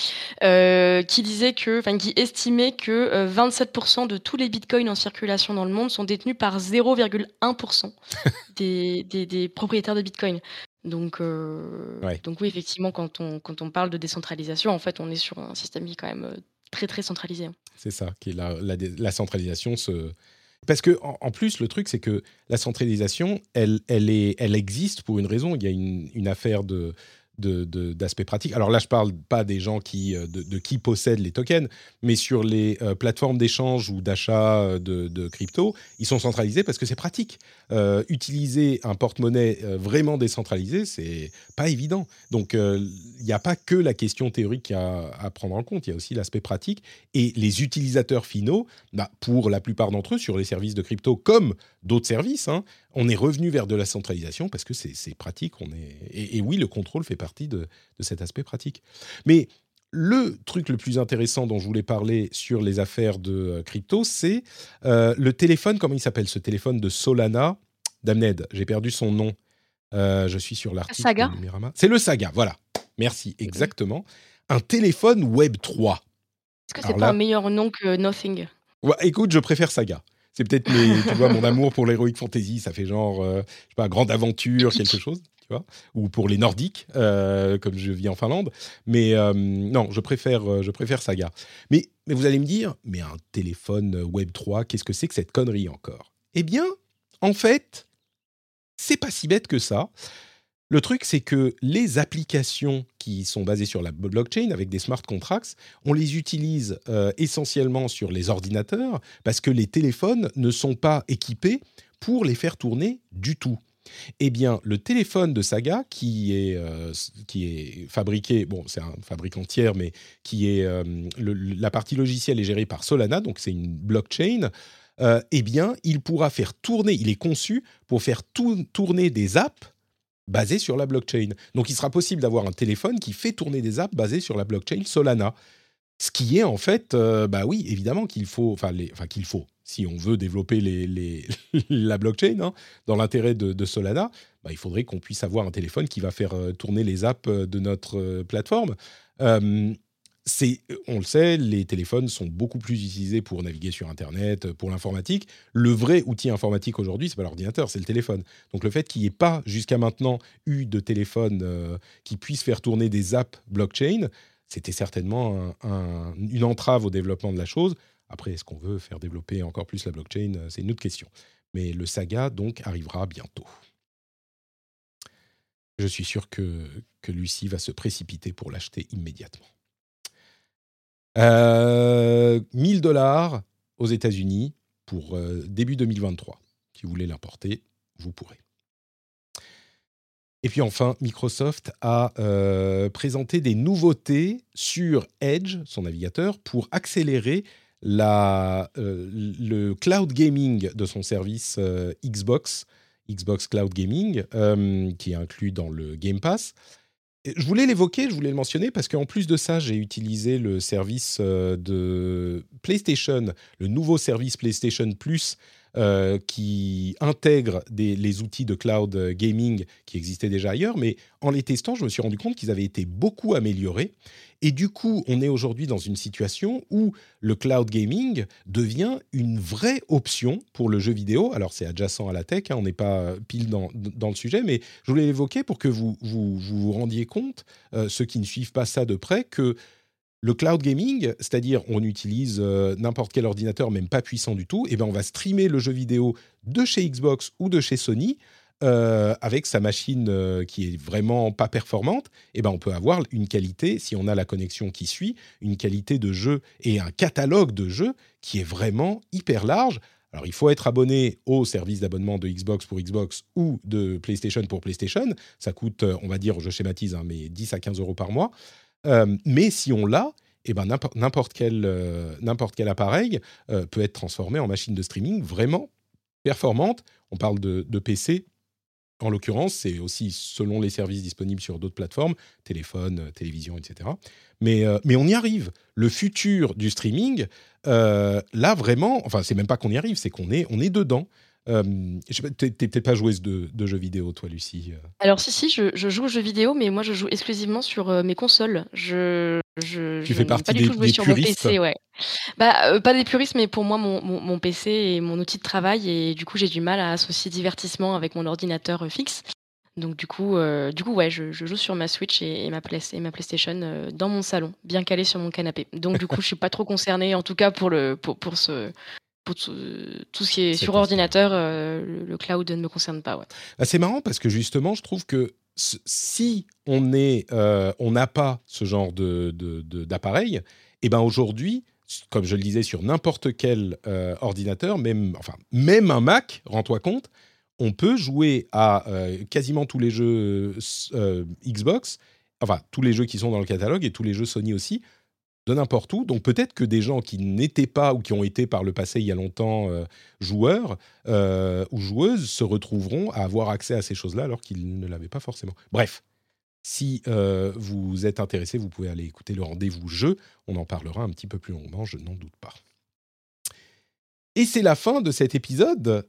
euh, qui disait que, enfin qui estimait que 27% de tous les Bitcoins en circulation dans le monde sont détenus par 0,1% des, des, des, propriétaires de Bitcoin. Donc, donc oui, effectivement, quand on, quand on parle de décentralisation, en fait, on est sur un système qui est quand même très très centralisé. Hein. C'est ça, qui est la, la, centralisation. Se... Parce que en, plus, le truc, c'est que la centralisation, elle, elle, est, elle existe pour une raison. Il y a une, une affaire de d'aspects pratiques. Alors là, je parle pas des gens qui, euh, de, qui possèdent les tokens, mais sur les euh, plateformes d'échange ou d'achat euh, de, crypto, ils sont centralisés parce que c'est pratique. Utiliser un porte-monnaie vraiment décentralisé, c'est pas évident. Donc, il n'y a pas que la question théorique à, prendre en compte, il y a aussi l'aspect pratique. Et les utilisateurs finaux, bah, pour la plupart d'entre eux, sur les services de crypto comme d'autres services, hein, on est revenu vers de la centralisation parce que c'est pratique. On est, et, oui, le contrôle fait partie de, cet aspect pratique. Mais le truc le plus intéressant dont je voulais parler sur les affaires de euh, crypto, c'est euh, le téléphone, comment il s'appelle ce téléphone de Solana? Damned, j'ai perdu son nom. Euh, je suis sur l'article. Saga? C'est le Saga, voilà. Merci, exactement. Un téléphone Web 3. Est-ce que c'est pas un meilleur nom que Nothing? Écoute, je préfère Saga. C'est peut-être tu vois, mon amour pour l'heroic fantasy, ça fait genre, euh, je sais pas, grande aventure, quelque chose, ou pour les nordiques, euh, comme je vis en Finlande. Mais euh, non, je préfère, je préfère Saga. Mais, mais vous allez me dire, mais un téléphone Web 3, qu'est-ce que c'est que cette connerie encore? Eh bien, en fait, c'est pas si bête que ça. Le truc, c'est que les applications qui sont basées sur la blockchain avec des smart contracts, on les utilise euh, essentiellement sur les ordinateurs parce que les téléphones ne sont pas équipés pour les faire tourner du tout. Eh bien, le téléphone de Saga, qui est, euh, qui est fabriqué, bon, c'est un fabricant tiers, mais qui est euh, la partie logicielle est gérée par Solana, donc c'est une blockchain. eh bien, il pourra faire tourner, il est conçu pour faire tourner des apps basé sur la blockchain. Donc il sera possible d'avoir un téléphone qui fait tourner des apps basées sur la blockchain Solana. Ce qui est en fait, euh, bah oui, évidemment qu'il faut, enfin, qu'il faut, si on veut développer la blockchain hein, dans l'intérêt de, Solana, bah, il faudrait qu'on puisse avoir un téléphone qui va faire euh, tourner les apps euh, de notre plateforme on le sait, les téléphones sont beaucoup plus utilisés pour naviguer sur Internet, pour l'informatique. Le vrai outil informatique aujourd'hui, c'est pas l'ordinateur, c'est le téléphone. Donc le fait qu'il n'y ait pas jusqu'à maintenant eu de téléphone euh, qui puisse faire tourner des apps blockchain, c'était certainement une entrave au développement de la chose. Après, est-ce qu'on veut faire développer encore plus la blockchain? Euh, C'est une autre question. Mais le saga, donc, arrivera bientôt. Je suis sûr que, que Lucie va se précipiter pour l'acheter immédiatement. 1000 euh, dollars aux États-Unis pour euh, début 2023. Si vous voulez l'importer, vous pourrez. Et puis enfin, Microsoft a euh, présenté des nouveautés sur Edge, son navigateur, pour accélérer la, le cloud gaming de son service Xbox, Xbox Cloud Gaming, qui est inclus dans le Game Pass. Je voulais l'évoquer, je voulais le mentionner parce qu'en plus de ça, j'ai utilisé le service euh, de PlayStation, le nouveau service PlayStation Plus euh, qui intègre les outils de cloud gaming qui existaient déjà ailleurs, mais en les testant, je me suis rendu compte qu'ils avaient été beaucoup améliorés. Et du coup, on est aujourd'hui dans une situation où le cloud gaming devient une vraie option pour le jeu vidéo. Alors, c'est adjacent à la tech, hein, on n'est pas pile dans, le sujet, mais je voulais l'évoquer pour que vous vous, rendiez compte, euh, ceux qui ne suivent pas ça de près, que le cloud gaming, c'est-à-dire on utilise euh, n'importe quel ordinateur, même pas puissant du tout, et ben on va streamer le jeu vidéo de chez Xbox ou de chez Sony euh, avec sa machine euh, qui est vraiment pas performante, et ben on peut avoir une qualité, si on a la connexion qui suit, une qualité de jeu et un catalogue de jeux qui est vraiment hyper large. Alors il faut être abonné au service d'abonnement de Xbox pour Xbox ou de PlayStation pour PlayStation. Ça coûte, on va dire, je schématise, hein, mais 10 à 15 euros par mois. Euh, mais si on l'a, eh ben, n'importe quel, euh, quel, appareil euh, peut être transformé en machine de streaming vraiment performante. On parle de, PC. En l'occurrence, c'est aussi selon les services disponibles sur d'autres plateformes, téléphone, télévision, etc. Mais, mais on y arrive. Le futur du streaming, là vraiment, enfin c'est même pas qu'on y arrive, c'est qu'on est, on est dedans. Euh, tu n'es peut-être pas joueuse de, jeux vidéo, toi, Lucie euh. Alors, si, si, je, joue aux jeux vidéo, mais moi, je joue exclusivement sur euh, mes consoles. Je, je, tu fais partie des, des sur puristes. PC, ouais. Bah, pas des puristes, mais pour moi, mon, mon, PC est mon outil de travail et du coup, j'ai du mal à associer divertissement avec mon ordinateur fixe. Donc du coup, du coup, ouais, je, joue sur ma Switch et, ma, Play, et ma PlayStation dans mon salon, bien calé sur mon canapé. Donc du coup, je suis pas trop concernée, en tout cas pour le pour, pour ce pour tout, ce qui est, sur ordinateur, euh, le, cloud ne me concerne pas. Ouais. Ah, c'est marrant parce que justement, je trouve que si on est, euh, on n'a pas ce genre de, d'appareil, et eh ben aujourd'hui, comme je le disais, sur n'importe quel euh, ordinateur, même, enfin, même un Mac, rends-toi compte, on peut jouer à quasiment tous les jeux Xbox, enfin tous les jeux qui sont dans le catalogue et tous les jeux Sony aussi, de n'importe où. Donc peut-être que des gens qui n'étaient pas ou qui ont été par le passé il y a longtemps euh, joueurs euh, ou joueuses se retrouveront à avoir accès à ces choses-là alors qu'ils ne l'avaient pas forcément. Bref, si euh, vous êtes intéressé, vous pouvez aller écouter le rendez-vous jeu. On en parlera un petit peu plus longuement, je n'en doute pas. Et c'est la fin de cet épisode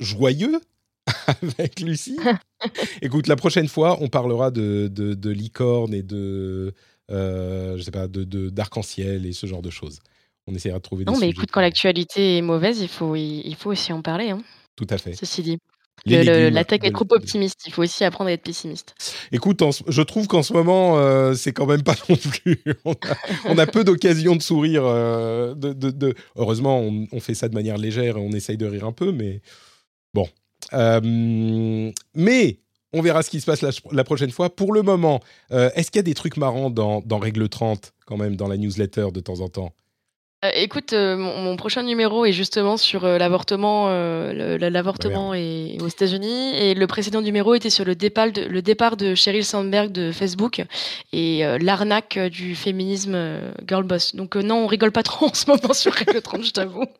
joyeux avec Lucie. Écoute, la prochaine fois, on parlera de, de, de licorne et de je sais pas, de, d'arc-en-ciel et ce genre de choses. On essaiera de trouver des Non, mais écoute, quand l'actualité est mauvaise, il faut, il, faut aussi en parler. Hein, Tout à fait. ceci dit. la tech est trop optimiste, il faut aussi apprendre à être pessimiste. Écoute, je trouve qu'en ce moment, euh, c'est quand même pas non plus. On a, peu d'occasions de sourire. Euh, de, de, Heureusement, on, fait ça de manière légère et on essaye de rire un peu, mais bon. mais On verra ce qui se passe la, prochaine fois. Pour le moment, est-ce qu'il y a des trucs marrants dans, dans Règle 30, quand même, dans la newsletter de temps en temps? Euh, écoute, euh, mon, prochain numéro est justement sur euh, l'avortement, l'avortement aux États-Unis, et le précédent numéro était sur le départ de, le départ de Sheryl Sandberg de Facebook et l'arnaque du féminisme girl boss. Donc non, on rigole pas trop en ce moment sur Règle 30, je t'avoue.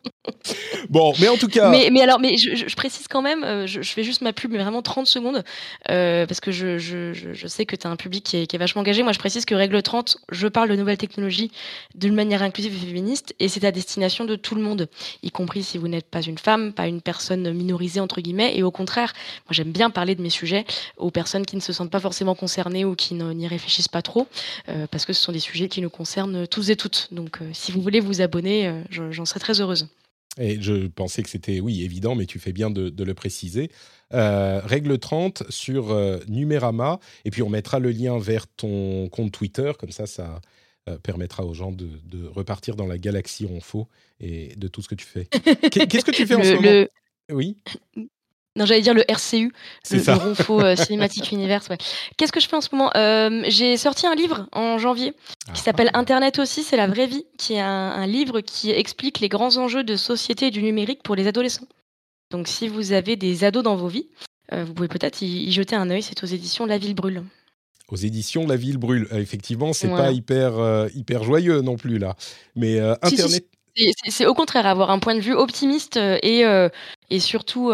Bon, mais en tout cas. Mais, mais alors, mais je, précise quand même, je, fais juste ma pub, mais vraiment 30 secondes, parce que je, je, sais que tu as un public qui est, qui est, vachement engagé. Moi, je précise que Règle 30, je parle de nouvelles technologies d'une manière inclusive et féministe et c'est à destination de tout le monde, y compris si vous n'êtes pas une femme, pas une personne minorisée entre guillemets. Et au contraire, moi j'aime bien parler de mes sujets aux personnes qui ne se sentent pas forcément concernées ou qui n'y réfléchissent pas trop, euh, parce que ce sont des sujets qui nous concernent tous et toutes. Donc euh, si vous voulez vous abonner, euh, j'en serais très heureuse. Et je pensais que c'était, oui, évident, mais tu fais bien de, le préciser. règle 30 sur Numérama, et puis on mettra le lien vers ton compte Twitter, comme ça, ça, euh, permettra aux gens de, repartir dans la galaxie ronfaux et de tout ce que tu fais. Qu'est-ce que tu fais en ce moment? Oui. Non, j'allais dire le RCU, le, Ronfaux euh, Cinématique Universe. Qu'est-ce que je fais en ce moment? Euh, J'ai sorti un livre en janvier qui ah. s'appelle Internet aussi, c'est la vraie vie, qui est un, livre qui explique les grands enjeux de société et du numérique pour les adolescents. Donc, si vous avez des ados dans vos vies, vous pouvez peut-être y, y jeter un œil. C'est aux éditions La Ville Brûle aux éditions La Ville brûle. Euh, effectivement, c'est pas hyper euh, hyper joyeux non plus là. Mais euh, Internet. c'est au contraire avoir un point de vue optimiste et, et surtout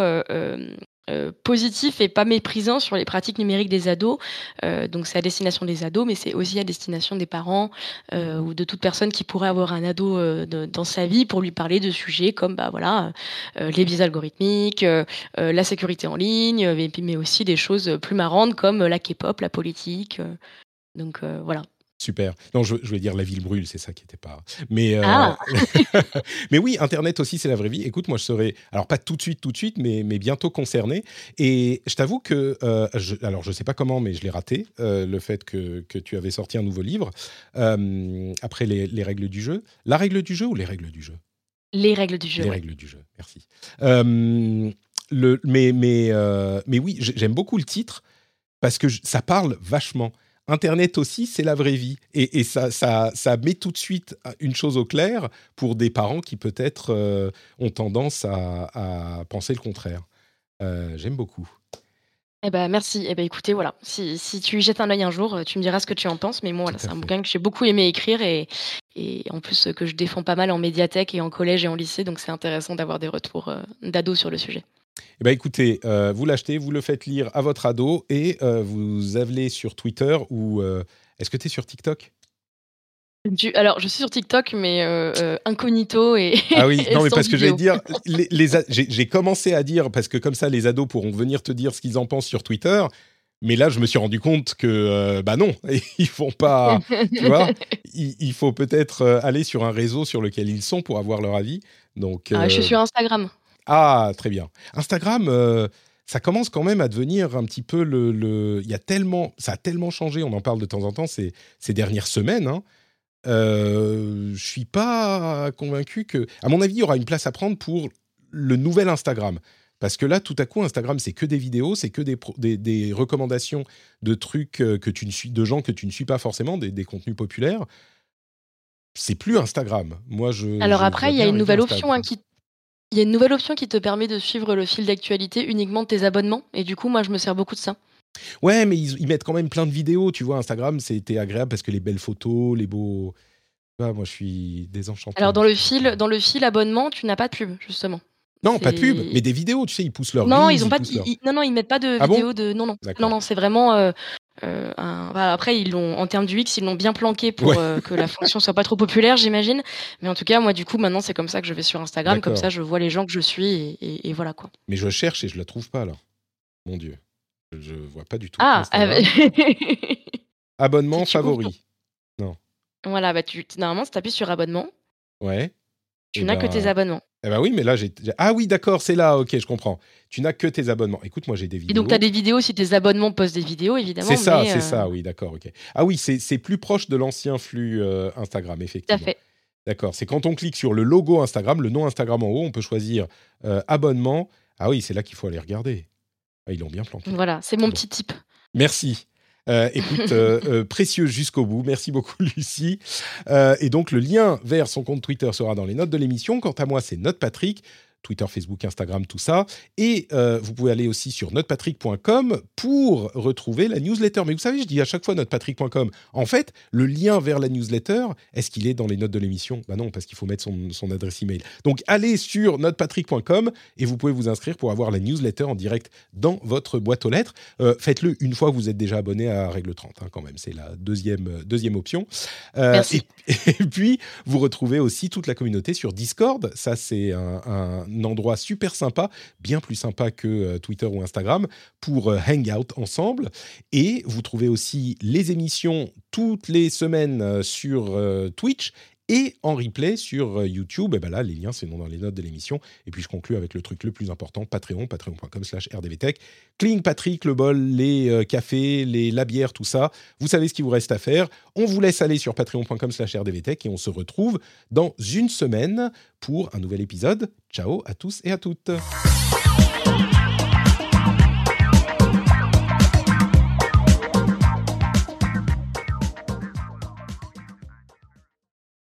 euh, positif et pas méprisant sur les pratiques numériques des ados. Euh, donc c'est à destination des ados, mais c'est aussi à destination des parents euh, ou de toute personne qui pourrait avoir un ado dans sa vie pour lui parler de sujets comme bah voilà les biais algorithmiques, la sécurité en ligne, mais, mais aussi des choses plus marrantes comme la K-pop, la politique. donc voilà. Super. Non, je, je, voulais dire la ville brûle, c'est ça qui n'était pas. Mais, euh, ah. mais oui, Internet aussi, c'est la vraie vie. Écoute, moi, je serai, alors pas tout de suite, tout de suite, mais, mais bientôt concerné. Et je t'avoue que, euh, je, alors je ne sais pas comment, mais je l'ai raté, euh, le fait que, que, tu avais sorti un nouveau livre après les, les, règles du jeu. La règle du jeu ou les règles du jeu? Les règles du jeu. Les règles du jeu, merci. le, mais, mais, mais oui, j'aime beaucoup le titre parce que ça parle vachement Internet aussi, c'est la vraie vie. Et, ça, ça, ça, met tout de suite une chose au clair pour des parents qui peut-être euh, ont tendance à, penser le contraire. Euh, j'aime beaucoup. Eh ben, merci. Eh ben, écoutez, voilà. Si, si, tu y jettes un œil un jour, tu me diras ce que tu en penses. Mais moi, c'est un bouquin que j'ai beaucoup aimé écrire et, et, en plus que je défends pas mal en médiathèque et en collège et en lycée. Donc c'est intéressant d'avoir des retours euh, d'ados sur le sujet. Eh ben écoutez, euh, vous l'achetez, vous le faites lire à votre ado et euh, vous allez sur Twitter ou euh, est-ce que tu es sur TikTok? Alors, je suis sur TikTok, mais incognito et. Ah oui, non, mais parce que j'allais dire, les, j'ai commencé à dire, parce que comme ça, les ados pourront venir te dire ce qu'ils en pensent sur Twitter. Mais là, je me suis rendu compte que, bah non, ils font pas. tu vois, il, faut peut-être aller sur un réseau sur lequel ils sont pour avoir leur avis. Donc. Ah, je suis sur Instagram. Ah, très bien. Instagram, euh, ça commence quand même à devenir un petit peu le. Il y a tellement, ça a tellement changé. On en parle de temps en temps ces, ces dernières semaines. Hein. Euh, je suis pas convaincu que. À mon avis, il y aura une place à prendre pour le nouvel Instagram. Parce que là, tout à coup, Instagram, c'est que des vidéos, c'est que des, des, recommandations de trucs euh, que tu ne suis, de gens que tu ne suis pas forcément, des, des contenus populaires. C'est plus Instagram. Moi, je. Alors après, il y a une nouvelle option hein, qui, il y a une nouvelle option qui te permet de suivre le fil d'actualité uniquement de tes abonnements. Et du coup, moi, je me sers beaucoup de ça. Ouais, mais ils, mettent quand même plein de vidéos. Tu vois, Instagram, c'était agréable parce que les belles photos, les beaux. moi, je suis désenchanté. Alors, dans le fil, dans le fil abonnement, tu n'as pas de pub, justement. Non, pas de pub, mais des vidéos, tu sais, ils poussent leur. Non, ils ont pas. non, non, ils mettent pas de ah vidéos de. Non, non, non, non, c'est vraiment. Euh, euh, après, ils l'ont en termes du X, ils l'ont bien planqué pour euh, que la fonction soit pas trop populaire, j'imagine. Mais en tout cas, moi, du coup, maintenant, c'est comme ça que je vais sur Instagram, comme ça, je vois les gens que je suis et, voilà quoi. Mais je cherche et je la trouve pas là. Mon Dieu, je vois pas du tout. Ah, abonnement favori. Non. Voilà, bah tu normalement, si tu appuies sur abonnement. Ouais. Tu n'as que tes ben, abonnements. Eh ben oui, mais là, j'ai. Ah oui, d'accord, c'est là, ok, je comprends. Tu n'as que tes abonnements. Écoute, moi, j'ai des vidéos. Et donc, tu as des vidéos si tes abonnements postent des vidéos, évidemment. C'est ça, c'est euh, ça, oui, d'accord, ok. Ah oui, c'est plus proche de l'ancien flux euh, Instagram, effectivement. Tout à fait. D'accord, c'est quand on clique sur le logo Instagram, le nom Instagram en haut, on peut choisir euh, abonnement. Ah oui, c'est là qu'il faut aller regarder. Ah, ils l'ont bien planté. Voilà, c'est mon petit tip. Merci. Euh, écoute, précieux jusqu'au bout. Merci beaucoup, Lucie. et donc, le lien vers son compte Twitter sera dans les notes de l'émission. Quant à moi, c'est Note Patrick. Twitter, Facebook, Instagram, tout ça. Et euh, vous pouvez aller aussi sur notepatrick.com pour retrouver la newsletter. Mais vous savez, je dis à chaque fois notepatrick.com. En fait, le lien vers la newsletter, est-ce qu'il est dans les notes de l'émission? Bah non, parce qu'il faut mettre son, adresse email. Donc allez sur notepatrick.com et vous pouvez vous inscrire pour avoir la newsletter en direct dans votre boîte aux lettres. Euh, faites-le une fois que vous êtes déjà abonné à Règle 30, hein, quand même. C'est la deuxième, deuxième option. Euh, Merci. Et, puis, vous retrouvez aussi toute la communauté sur Discord. Ça, c'est un endroit super sympa, bien plus sympa que euh, Twitter ou Instagram, pour euh, hang out ensemble. Et vous trouvez aussi les émissions toutes les semaines euh, sur Twitch et en replay sur YouTube. Et ben là, les liens, c'est dans les notes de l'émission. Et puis, je conclue avec le truc le plus important, Patreon, patreon.com slash rdvtech. Cling Patrick, le bol, les cafés, les, la bière, tout ça. Vous savez ce qu'il vous reste à faire. On vous laisse aller sur patreon.com slash rdvtech et on se retrouve dans une semaine pour un nouvel épisode. Ciao à tous et à toutes.